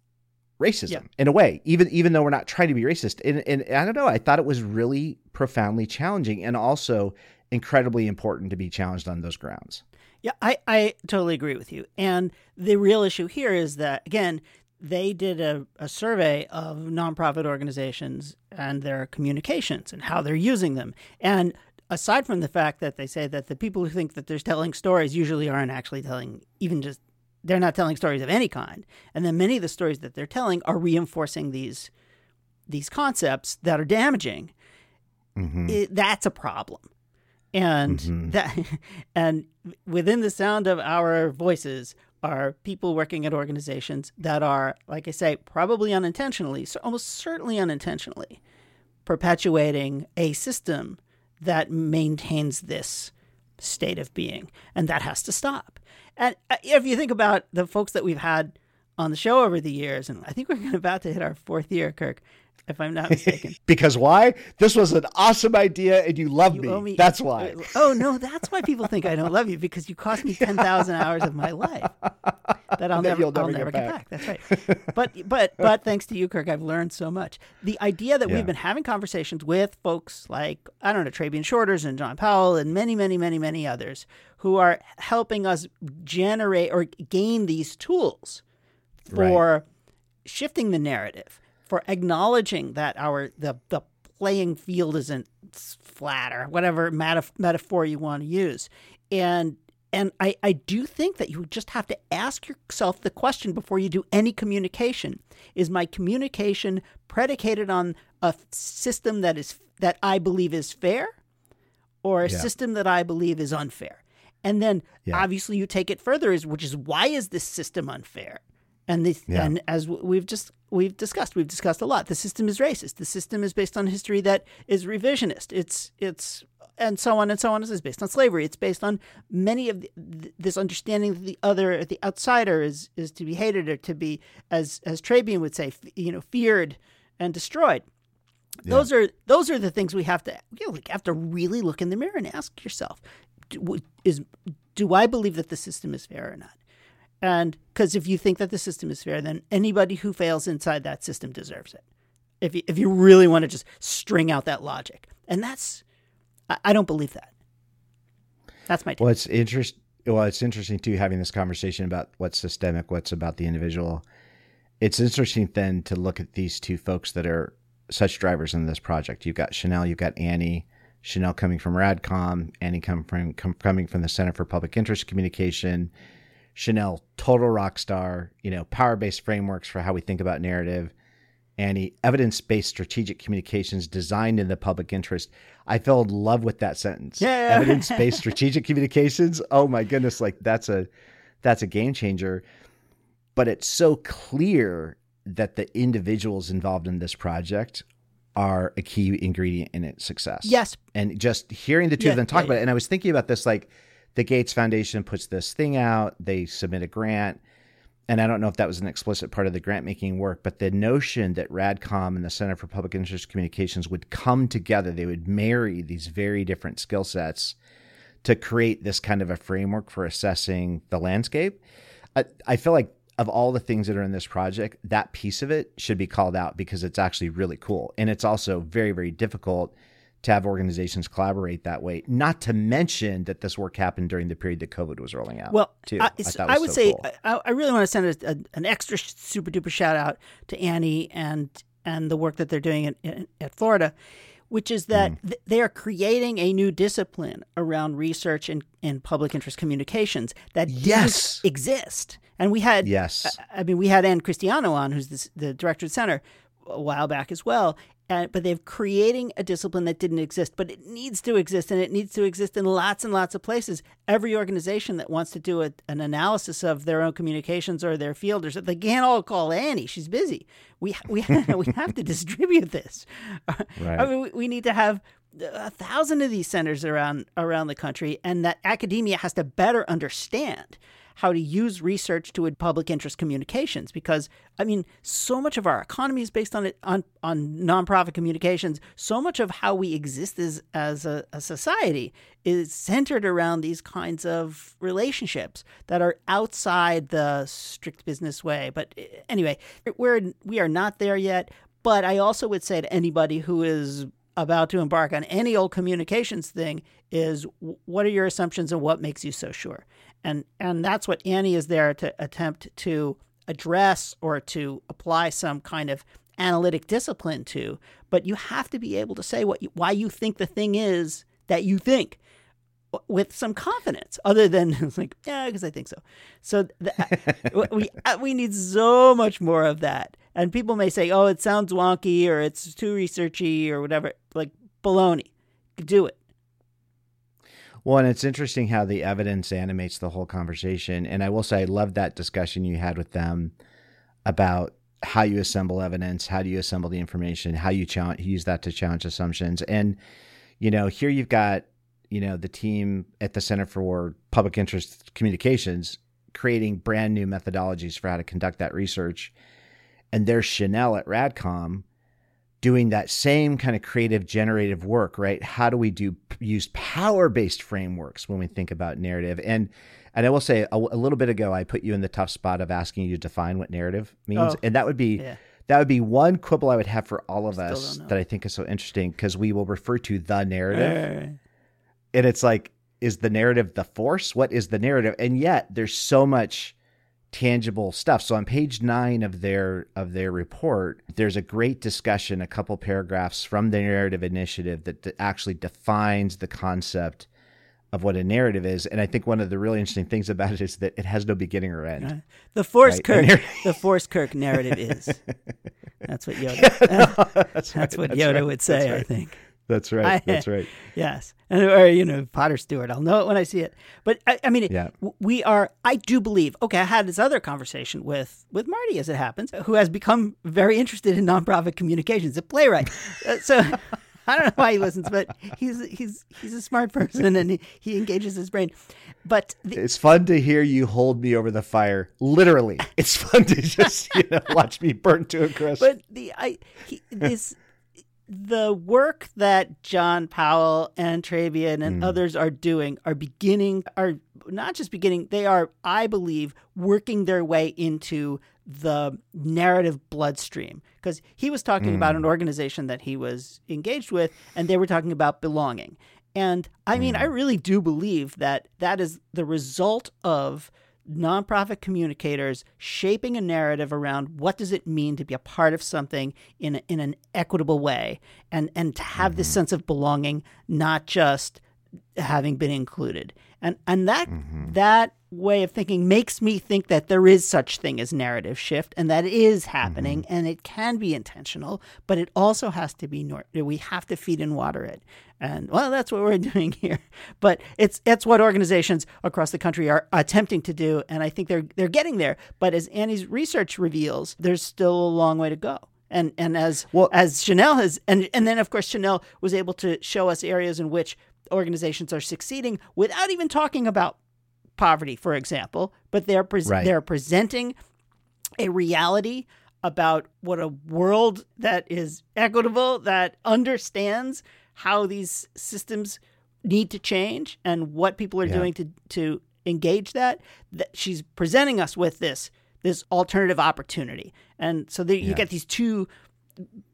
racism yeah. in a way, even even though we're not trying to be racist. And, and I don't know, I thought it was really profoundly challenging and also incredibly important to be challenged on those grounds. Yeah, I, I totally agree with you. And the real issue here is that, again, they did a, a survey of nonprofit organizations and their communications and how they're using them. And aside from the fact that they say that the people who think that they're telling stories usually aren't actually telling even just they're not telling stories of any kind and then many of the stories that they're telling are reinforcing these these concepts that are damaging mm-hmm. it, that's a problem and mm-hmm. that and within the sound of our voices are people working at organizations that are like i say probably unintentionally so almost certainly unintentionally perpetuating a system that maintains this state of being and that has to stop. And uh, if you think about the folks that we've had on the show over the years and i think we're about to hit our fourth year kirk if I'm not mistaken. because why? This was an awesome idea, and you love you me. me. That's why. Oh no, that's why people think I don't love you because you cost me ten thousand hours of my life that I'll never, never, I'll never get, back. get, back. That's right. But but but thanks to you, Kirk, I've learned so much. The idea that yeah. we've been having conversations with folks like I don't know Trabian Shorters and John Powell and many many many many others who are helping us generate or gain these tools for right. shifting the narrative for acknowledging that our the the playing field isn't flat or whatever metaf- metaphor you want to use, and and I, I do think that you just have to ask yourself the question before you do any communication is my communication predicated on a system that is that i believe is fair or a Yeah. system that i believe is unfair and then Yeah. obviously you take it further is which is why is this system unfair and this Yeah. and as we've just we've discussed. We've discussed a lot. The system is racist. The system is based on history that is revisionist. It's it's and so on and so on. It's based on slavery. It's based on many of the, this understanding that the other the outsider is is to be hated or to be as as Trabian would say f- you know feared and destroyed. Those are those are the things we have to you know, have to really look in the mirror and ask yourself do, is do I believe that the system is fair or not and because if you think that the system is fair, then anybody who fails inside that system deserves it. If you, if you really want to just string out that logic, and that's, I, I don't believe that. That's my take. Well, it's interest. Well, it's interesting too having this conversation about what's systemic, what's about the individual. It's interesting then to look at these two folks that are such drivers in this project. You've got Shanelle, you've got Annie. Shanelle coming from Radcom, Annie coming from com, coming from the Center for Public Interest Communication. Shanelle, total rock star. You know, power based frameworks for how we think about narrative. Annie, evidence based strategic communications designed in the public interest. I fell in love with that sentence. Yeah. Evidence based strategic communications. Oh my goodness, like that's a that's a game changer. But it's so clear that the individuals involved in this project are a key ingredient in its success. Yes. And just hearing the two Yeah, of them talk yeah, about it, and I was thinking about this like the Gates Foundation puts this thing out, they submit a grant, and I don't know if that was an explicit part of the grant making work, but the notion that Radcom and the Center for Public Interest Communications would come together, they would marry these very different skill sets to create this kind of a framework for assessing the landscape. I, I feel like of all the things that are in this project, that piece of it should be called out because it's actually really cool. And it's also very, very difficult to have organizations collaborate that way. Not to mention that this work happened during the period that COVID was rolling out. Well, too. I, I was would so say cool. I, I really want to send a, a, an extra super duper shout out to Annie and and the work that they're doing in, in, at Florida, which is that Mm. th- they are creating a new discipline around research and, and public interest communications that Yes. exist. And we had Yes. I mean, we had Ann Christiano on, who's the, the director of the center, a while back as well. And, but they're creating a discipline that didn't exist, but it needs to exist, and it needs to exist in lots and lots of places. Every organization that wants to do a, an analysis of their own communications or their field, or something, they can't all call Annie. She's busy. We we we have to distribute this. Right. I mean, we, we need to have a thousand of these centers around around the country, and that academia has to better understand how to use research to aid public interest communications because I mean so much of our economy is based on it on on nonprofit communications. So much of how we exist as as a, a society is centered around these kinds of relationships that are outside the strict business way. But eh, anyway we're we are not there yet. But I also would say to anybody who is about to embark on any old communications thing is what are your assumptions and what makes you so sure? And and that's what Annie is there to attempt to address or to apply some kind of analytic discipline to. But you have to be able to say what you, why you think the thing is that you think with some confidence other than like yeah because I think so. So th- we uh, we need so much more of that and people may say oh it sounds wonky or it's too researchy or whatever like baloney do it Well, and it's interesting how the evidence animates the whole conversation. And I will say, I love that discussion you had with them about how you assemble evidence, how do you assemble the information, how you challenge, use that to challenge assumptions. And, you know, here you've got, you know, the team at the Center for Public Interest Communications creating brand new methodologies for how to conduct that research. And there's Shanelle at Radcom doing that same kind of creative generative work right? How do we do use power based frameworks when we think about narrative? And and i will say a, a, little bit ago i put you in the tough spot of asking you to define what narrative means. Oh, and that would be yeah. that would be one quibble i would have for all of Still us that i think is so interesting because we will refer to the narrative. Right. and it's like is the narrative the force? What is the narrative? And yet there's so much tangible stuff so on page 9 of their of their report there's a great discussion a couple paragraphs from the narrative initiative that actually defines the concept of what a narrative is. And I think one of the really interesting things about it is that it has no beginning or end. The Force Right. Kirk, the Force Kirk narrative is. That's what Yoda. that's That's right, what that's Yoda right, would say. I think. That's right. I- That's right. Yes, and or you know Potter Stewart. I'll know it when I see it. But I, I mean, Yeah. we are. I do believe. Okay, I had this other conversation with with Marty, as it happens, who has become very interested in nonprofit communications, a playwright. Uh, so. I don't know why he listens, but he's he's he's a smart person and he, he engages his brain. But the, It's fun to hear you hold me over the fire. Literally, it's fun to just you know watch me burn to a crisp. but the I he, this the work that John Powell and Trabian and mm. others are doing are beginning are not just beginning they are I believe working their way into the narrative bloodstream. Because he was talking about an mm. organization that he was engaged with and they were talking about belonging. And I mean I mm. really do believe that that is the result of nonprofit communicators shaping a narrative around what does it mean to be a part of something in a, in an equitable way and and to have this mm-hmm. sense of belonging not just having been included and and that mm-hmm. that way of thinking makes me think that there is such thing as narrative shift and that is happening mm-hmm. and it can be intentional but it also has to be nor- we have to feed and water it. And well that's what we're doing here. But it's it's what organizations across the country are attempting to do and i think they're they're getting there. But as annie's research reveals there's still a long way to go. And and as Well- as Shanelle has and and then of course Shanelle was able to show us areas in which organizations are succeeding without even talking about poverty, for example, but they're pres Right. they're presenting a reality about what a world that is equitable, that understands how these systems need to change and what people are Yeah. doing to to engage that. That she's presenting us with this this alternative opportunity, and so there, you get these two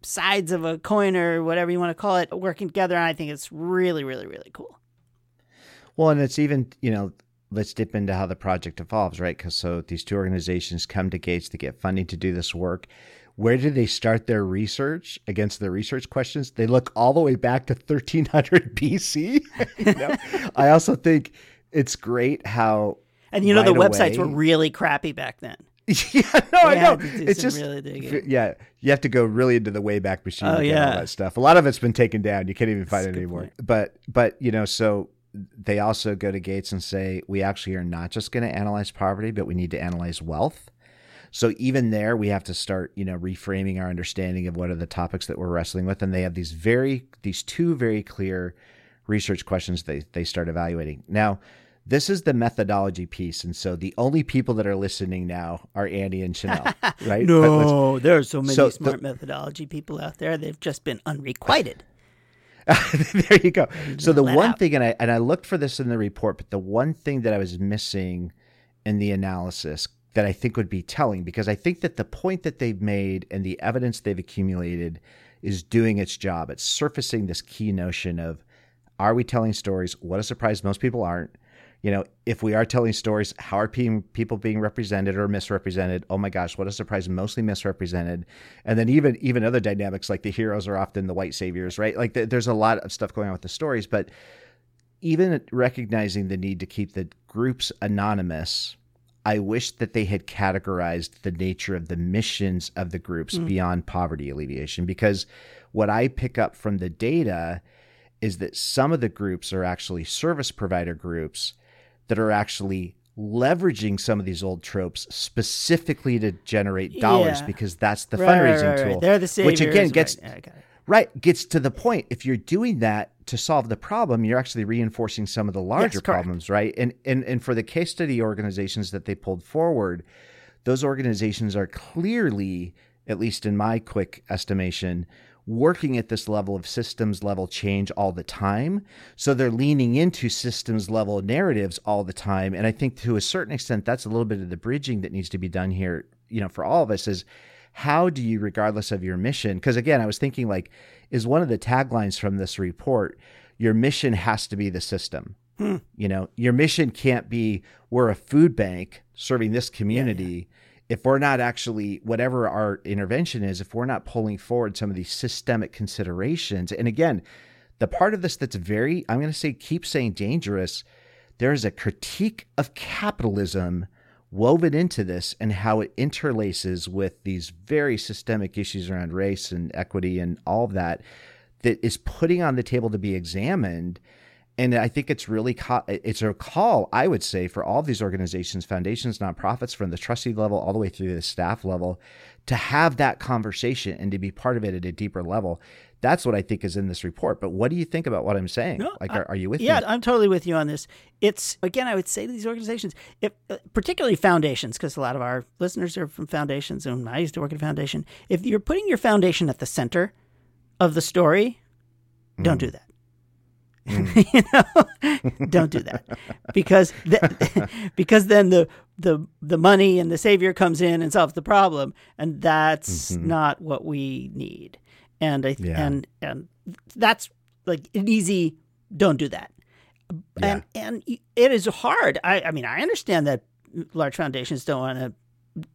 sides of a coin or whatever you want to call it working together. And I think it's really, really, really cool. Well, and it's even, you know, let's dip into how the project evolves, right? Because so these two organizations come to Gates to get funding to do this work. Where do they start their research against their research questions? They look all the way back to 1300 BC. you know? I also think it's great how. And you know, the right websites were really crappy back then. yeah, no, I know. had to do It's just really digging. yeah, you have to go really into the Wayback Machine Oh, yeah. all that stuff. A lot of it's been taken down. You can't even find That's a it anymore. point. But but you know, so they also go to Gates and say we actually are not just going to analyze poverty, but we need to analyze wealth. So even there, we have to start, you know, reframing our understanding of what are the topics that we're wrestling with, and they have these very, these two very clear research questions they they start evaluating. Now, this is the methodology piece, and so the only people that are listening now are Andy and Shanelle, right? No, there are so many So the- smart methodology people out there. They've just been unrequited. there you go. So the one out. thing, and I and I looked for this in the report, but the one thing that I was missing in the analysis that I think would be telling, because I think that the point that they've made and the evidence they've accumulated is doing its job. It's surfacing this key notion of are we telling stories? What a surprise most people aren't. You know, if we are telling stories, how are people being represented or misrepresented? Oh my gosh, what a surprise! Mostly misrepresented, and then even even other dynamics like the heroes are often the white saviors, right? Like th- there's a lot of stuff going on with the stories, but even recognizing the need to keep the groups anonymous, I wish that they had categorized the nature of the missions of the groups hmm. beyond poverty alleviation. Because what I pick up from the data is that some of the groups are actually service provider groups that are actually leveraging some of these old tropes specifically to generate dollars Yeah. because that's the Right, fundraising right, right. tool. They're the saviors. which again gets right. Yeah, I got it. Right, gets to the point. If you're doing that to solve the problem, you're actually reinforcing some of the larger correct. problems, right? And and and for the case study organizations that they pulled forward, those organizations are clearly, at least in my quick estimation, working at this level of systems level change all the time. So they're leaning into systems level narratives all the time. And I think to a certain extent, that's a little bit of the bridging that needs to be done here, you know, for all of us is how do you, regardless of your mission, because again, I was thinking like, is one of the taglines from this report, your mission has to be the system. Hmm. You know, your mission can't be we're a food bank serving this community. If we're not actually, whatever our intervention is, if we're not pulling forward some of these systemic considerations, and again, the part of this that's very, I'm going to say, keep saying dangerous. There is a critique of capitalism woven into this and how it interlaces with these very systemic issues around race and equity and all of that that is putting on the table to be examined and I think it's really it's a call I would say for all of these organizations, foundations, nonprofits, from the trustee level all the way through the staff level, to have that conversation and to be part of it at a deeper level. That's what I think is in this report. But what do you think about what I'm saying? No, like, are, are, you with yeah, me? Yeah, I'm totally with you on this. It's again, I would say to these organizations, if uh, particularly foundations, because a lot of our listeners are from foundations, and I used to work at a foundation. If you're putting your foundation at the center of the story, mm. don't do that. Mm. you know, don't do that because th- because then the the the money and the savior comes in and solves the problem, and that's mm-hmm. not what we need. And I yeah. and and that's like an easy. Don't do that. Yeah. And and it is hard. I I mean I understand that large foundations don't want to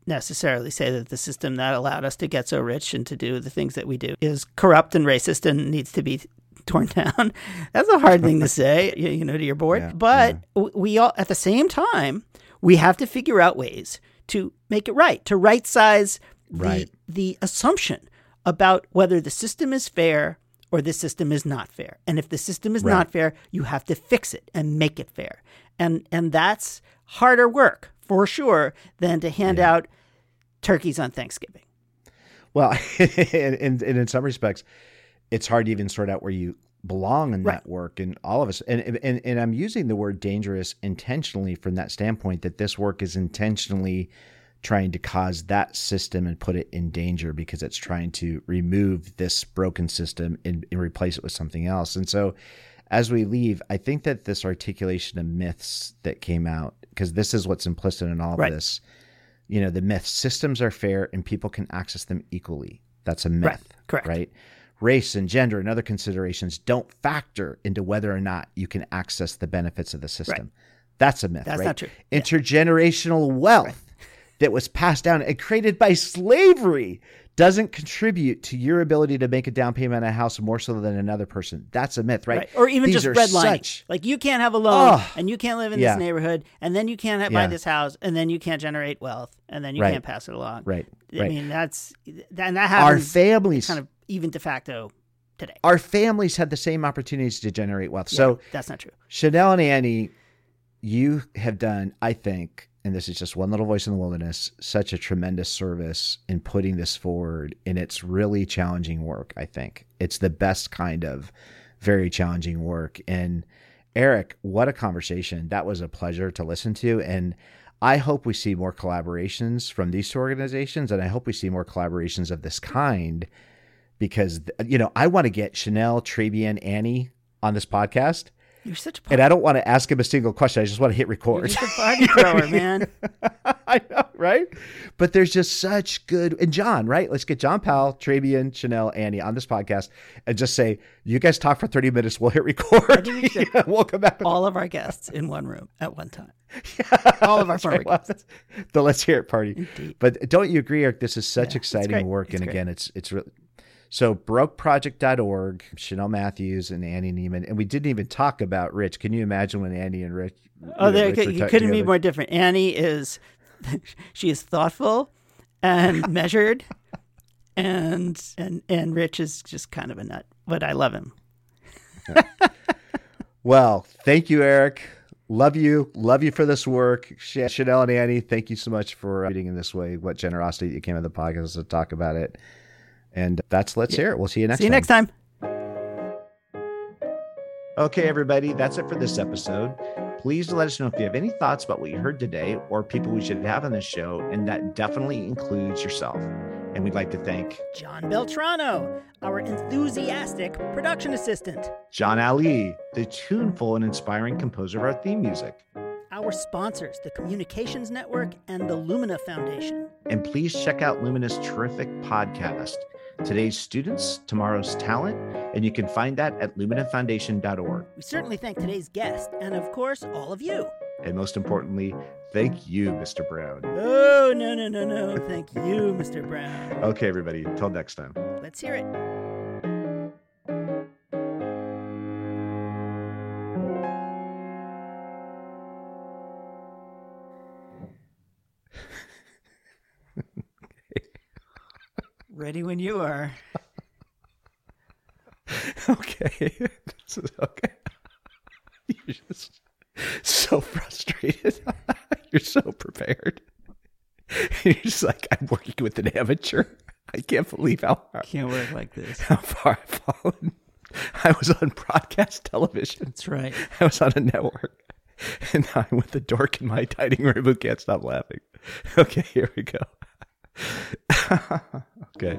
necessarily say that the system that allowed us to get so rich and to do the things that we do is corrupt and racist and needs to be torn down. That's a hard thing to say, you know, to your board. Yeah, but yeah. we all, at the same time, we have to figure out ways to make it right, to right size the, right. the assumption about whether the system is fair or the system is not fair. And if the system is right. not fair, you have to fix it and make it fair. And and that's harder work for sure than to hand yeah. out turkeys on Thanksgiving. Well, and, and, and in some respects, it's hard to even sort out where you belong in right. that work and all of us and, and and I'm using the word dangerous intentionally from that standpoint that this work is intentionally trying to cause that system and put it in danger because it's trying to remove this broken system and, and replace it with something else. And so as we leave, I think that this articulation of myths that came out, because this is what's implicit in all right. of this, you know, the myth systems are fair and people can access them equally. That's a myth. Right. Correct. Right race and gender and other considerations don't factor into whether or not you can access the benefits of the system. Right. That's a myth. That's right? not true. Intergenerational yeah. wealth right. that was passed down and created by slavery doesn't contribute to your ability to make a down payment on a house more so than another person. That's a myth, right? right. Or even These just redlining. Such... Like you can't have a loan oh, and you can't live in yeah. this neighborhood and then you can't have, yeah. buy this house and then you can't generate wealth and then you right. can't pass it along. Right. I right. mean, that's that, that happens. Our families kind of even de facto today. Our families had the same opportunities to generate wealth. Yeah, so that's not true. Shanelle and Annie, you have done, I think, and this is just one little voice in the wilderness, such a tremendous service in putting this forward. And it's really challenging work, I think. It's the best kind of very challenging work. And Eric, what a conversation. That was a pleasure to listen to. And I hope we see more collaborations from these two organizations. And I hope we see more collaborations of this kind because you know I want to get Shanelle, Trabian, Annie on this podcast. You're such a party. and I don't want to ask him a single question. I just want to hit record. You're just a party thrower, man. I know, right? But there's just such good and John, right? Let's get John Powell, Trabian, Shanelle, Annie on this podcast and just say, you guys talk for 30 minutes, we'll hit record. yeah, we'll come back. All of our guests in one room at one time. Yeah, All of our former right. guests. The let's hear it party. Indeed. But don't you agree, Eric? This is such yeah, exciting work. It's and great. again, it's it's really so baroqueproject.org, Shanelle Matthews and Annie Neimand. And we didn't even talk about Rich. Can you imagine when Annie and Rich? Oh, know, Rich you couldn't be more different. Annie is, she is thoughtful and measured. and and and Rich is just kind of a nut, but I love him. well, thank you, Eric. Love you. Love you for this work. Shanelle and Annie, thank you so much for reading in this way. What generosity you came on the podcast to talk about it. And that's Let's. Hear It. We'll see you next time. see you time. next time. Okay, everybody, that's it for this episode. Please let us know if you have any thoughts about what you heard today or people we should have on this show, and that definitely includes yourself. And we'd like to thank John Beltrano, our enthusiastic production assistant, John Ali, the tuneful and inspiring composer of our theme music, our sponsors, the Communications Network and the Lumina Foundation. And please check out Lumina's terrific podcast today's students, tomorrow's talent, and you can find that at luminafoundation.org. We certainly thank today's guest and, of course, all of you. And most importantly, thank you, Mr. Brown. Oh, no, no, no, no. Thank you, Mr. Brown. Okay, everybody. Until next time. Let's hear it. Ready when you are. okay. This is okay. You're just so frustrated. You're so prepared. You're just like, I'm working with an amateur. I can't believe how far, Can't work like this. how far I've fallen. I was on broadcast television. That's right. I was on a network. And now I'm with the dork in my dining room who can't stop laughing. Okay, here we go. Great.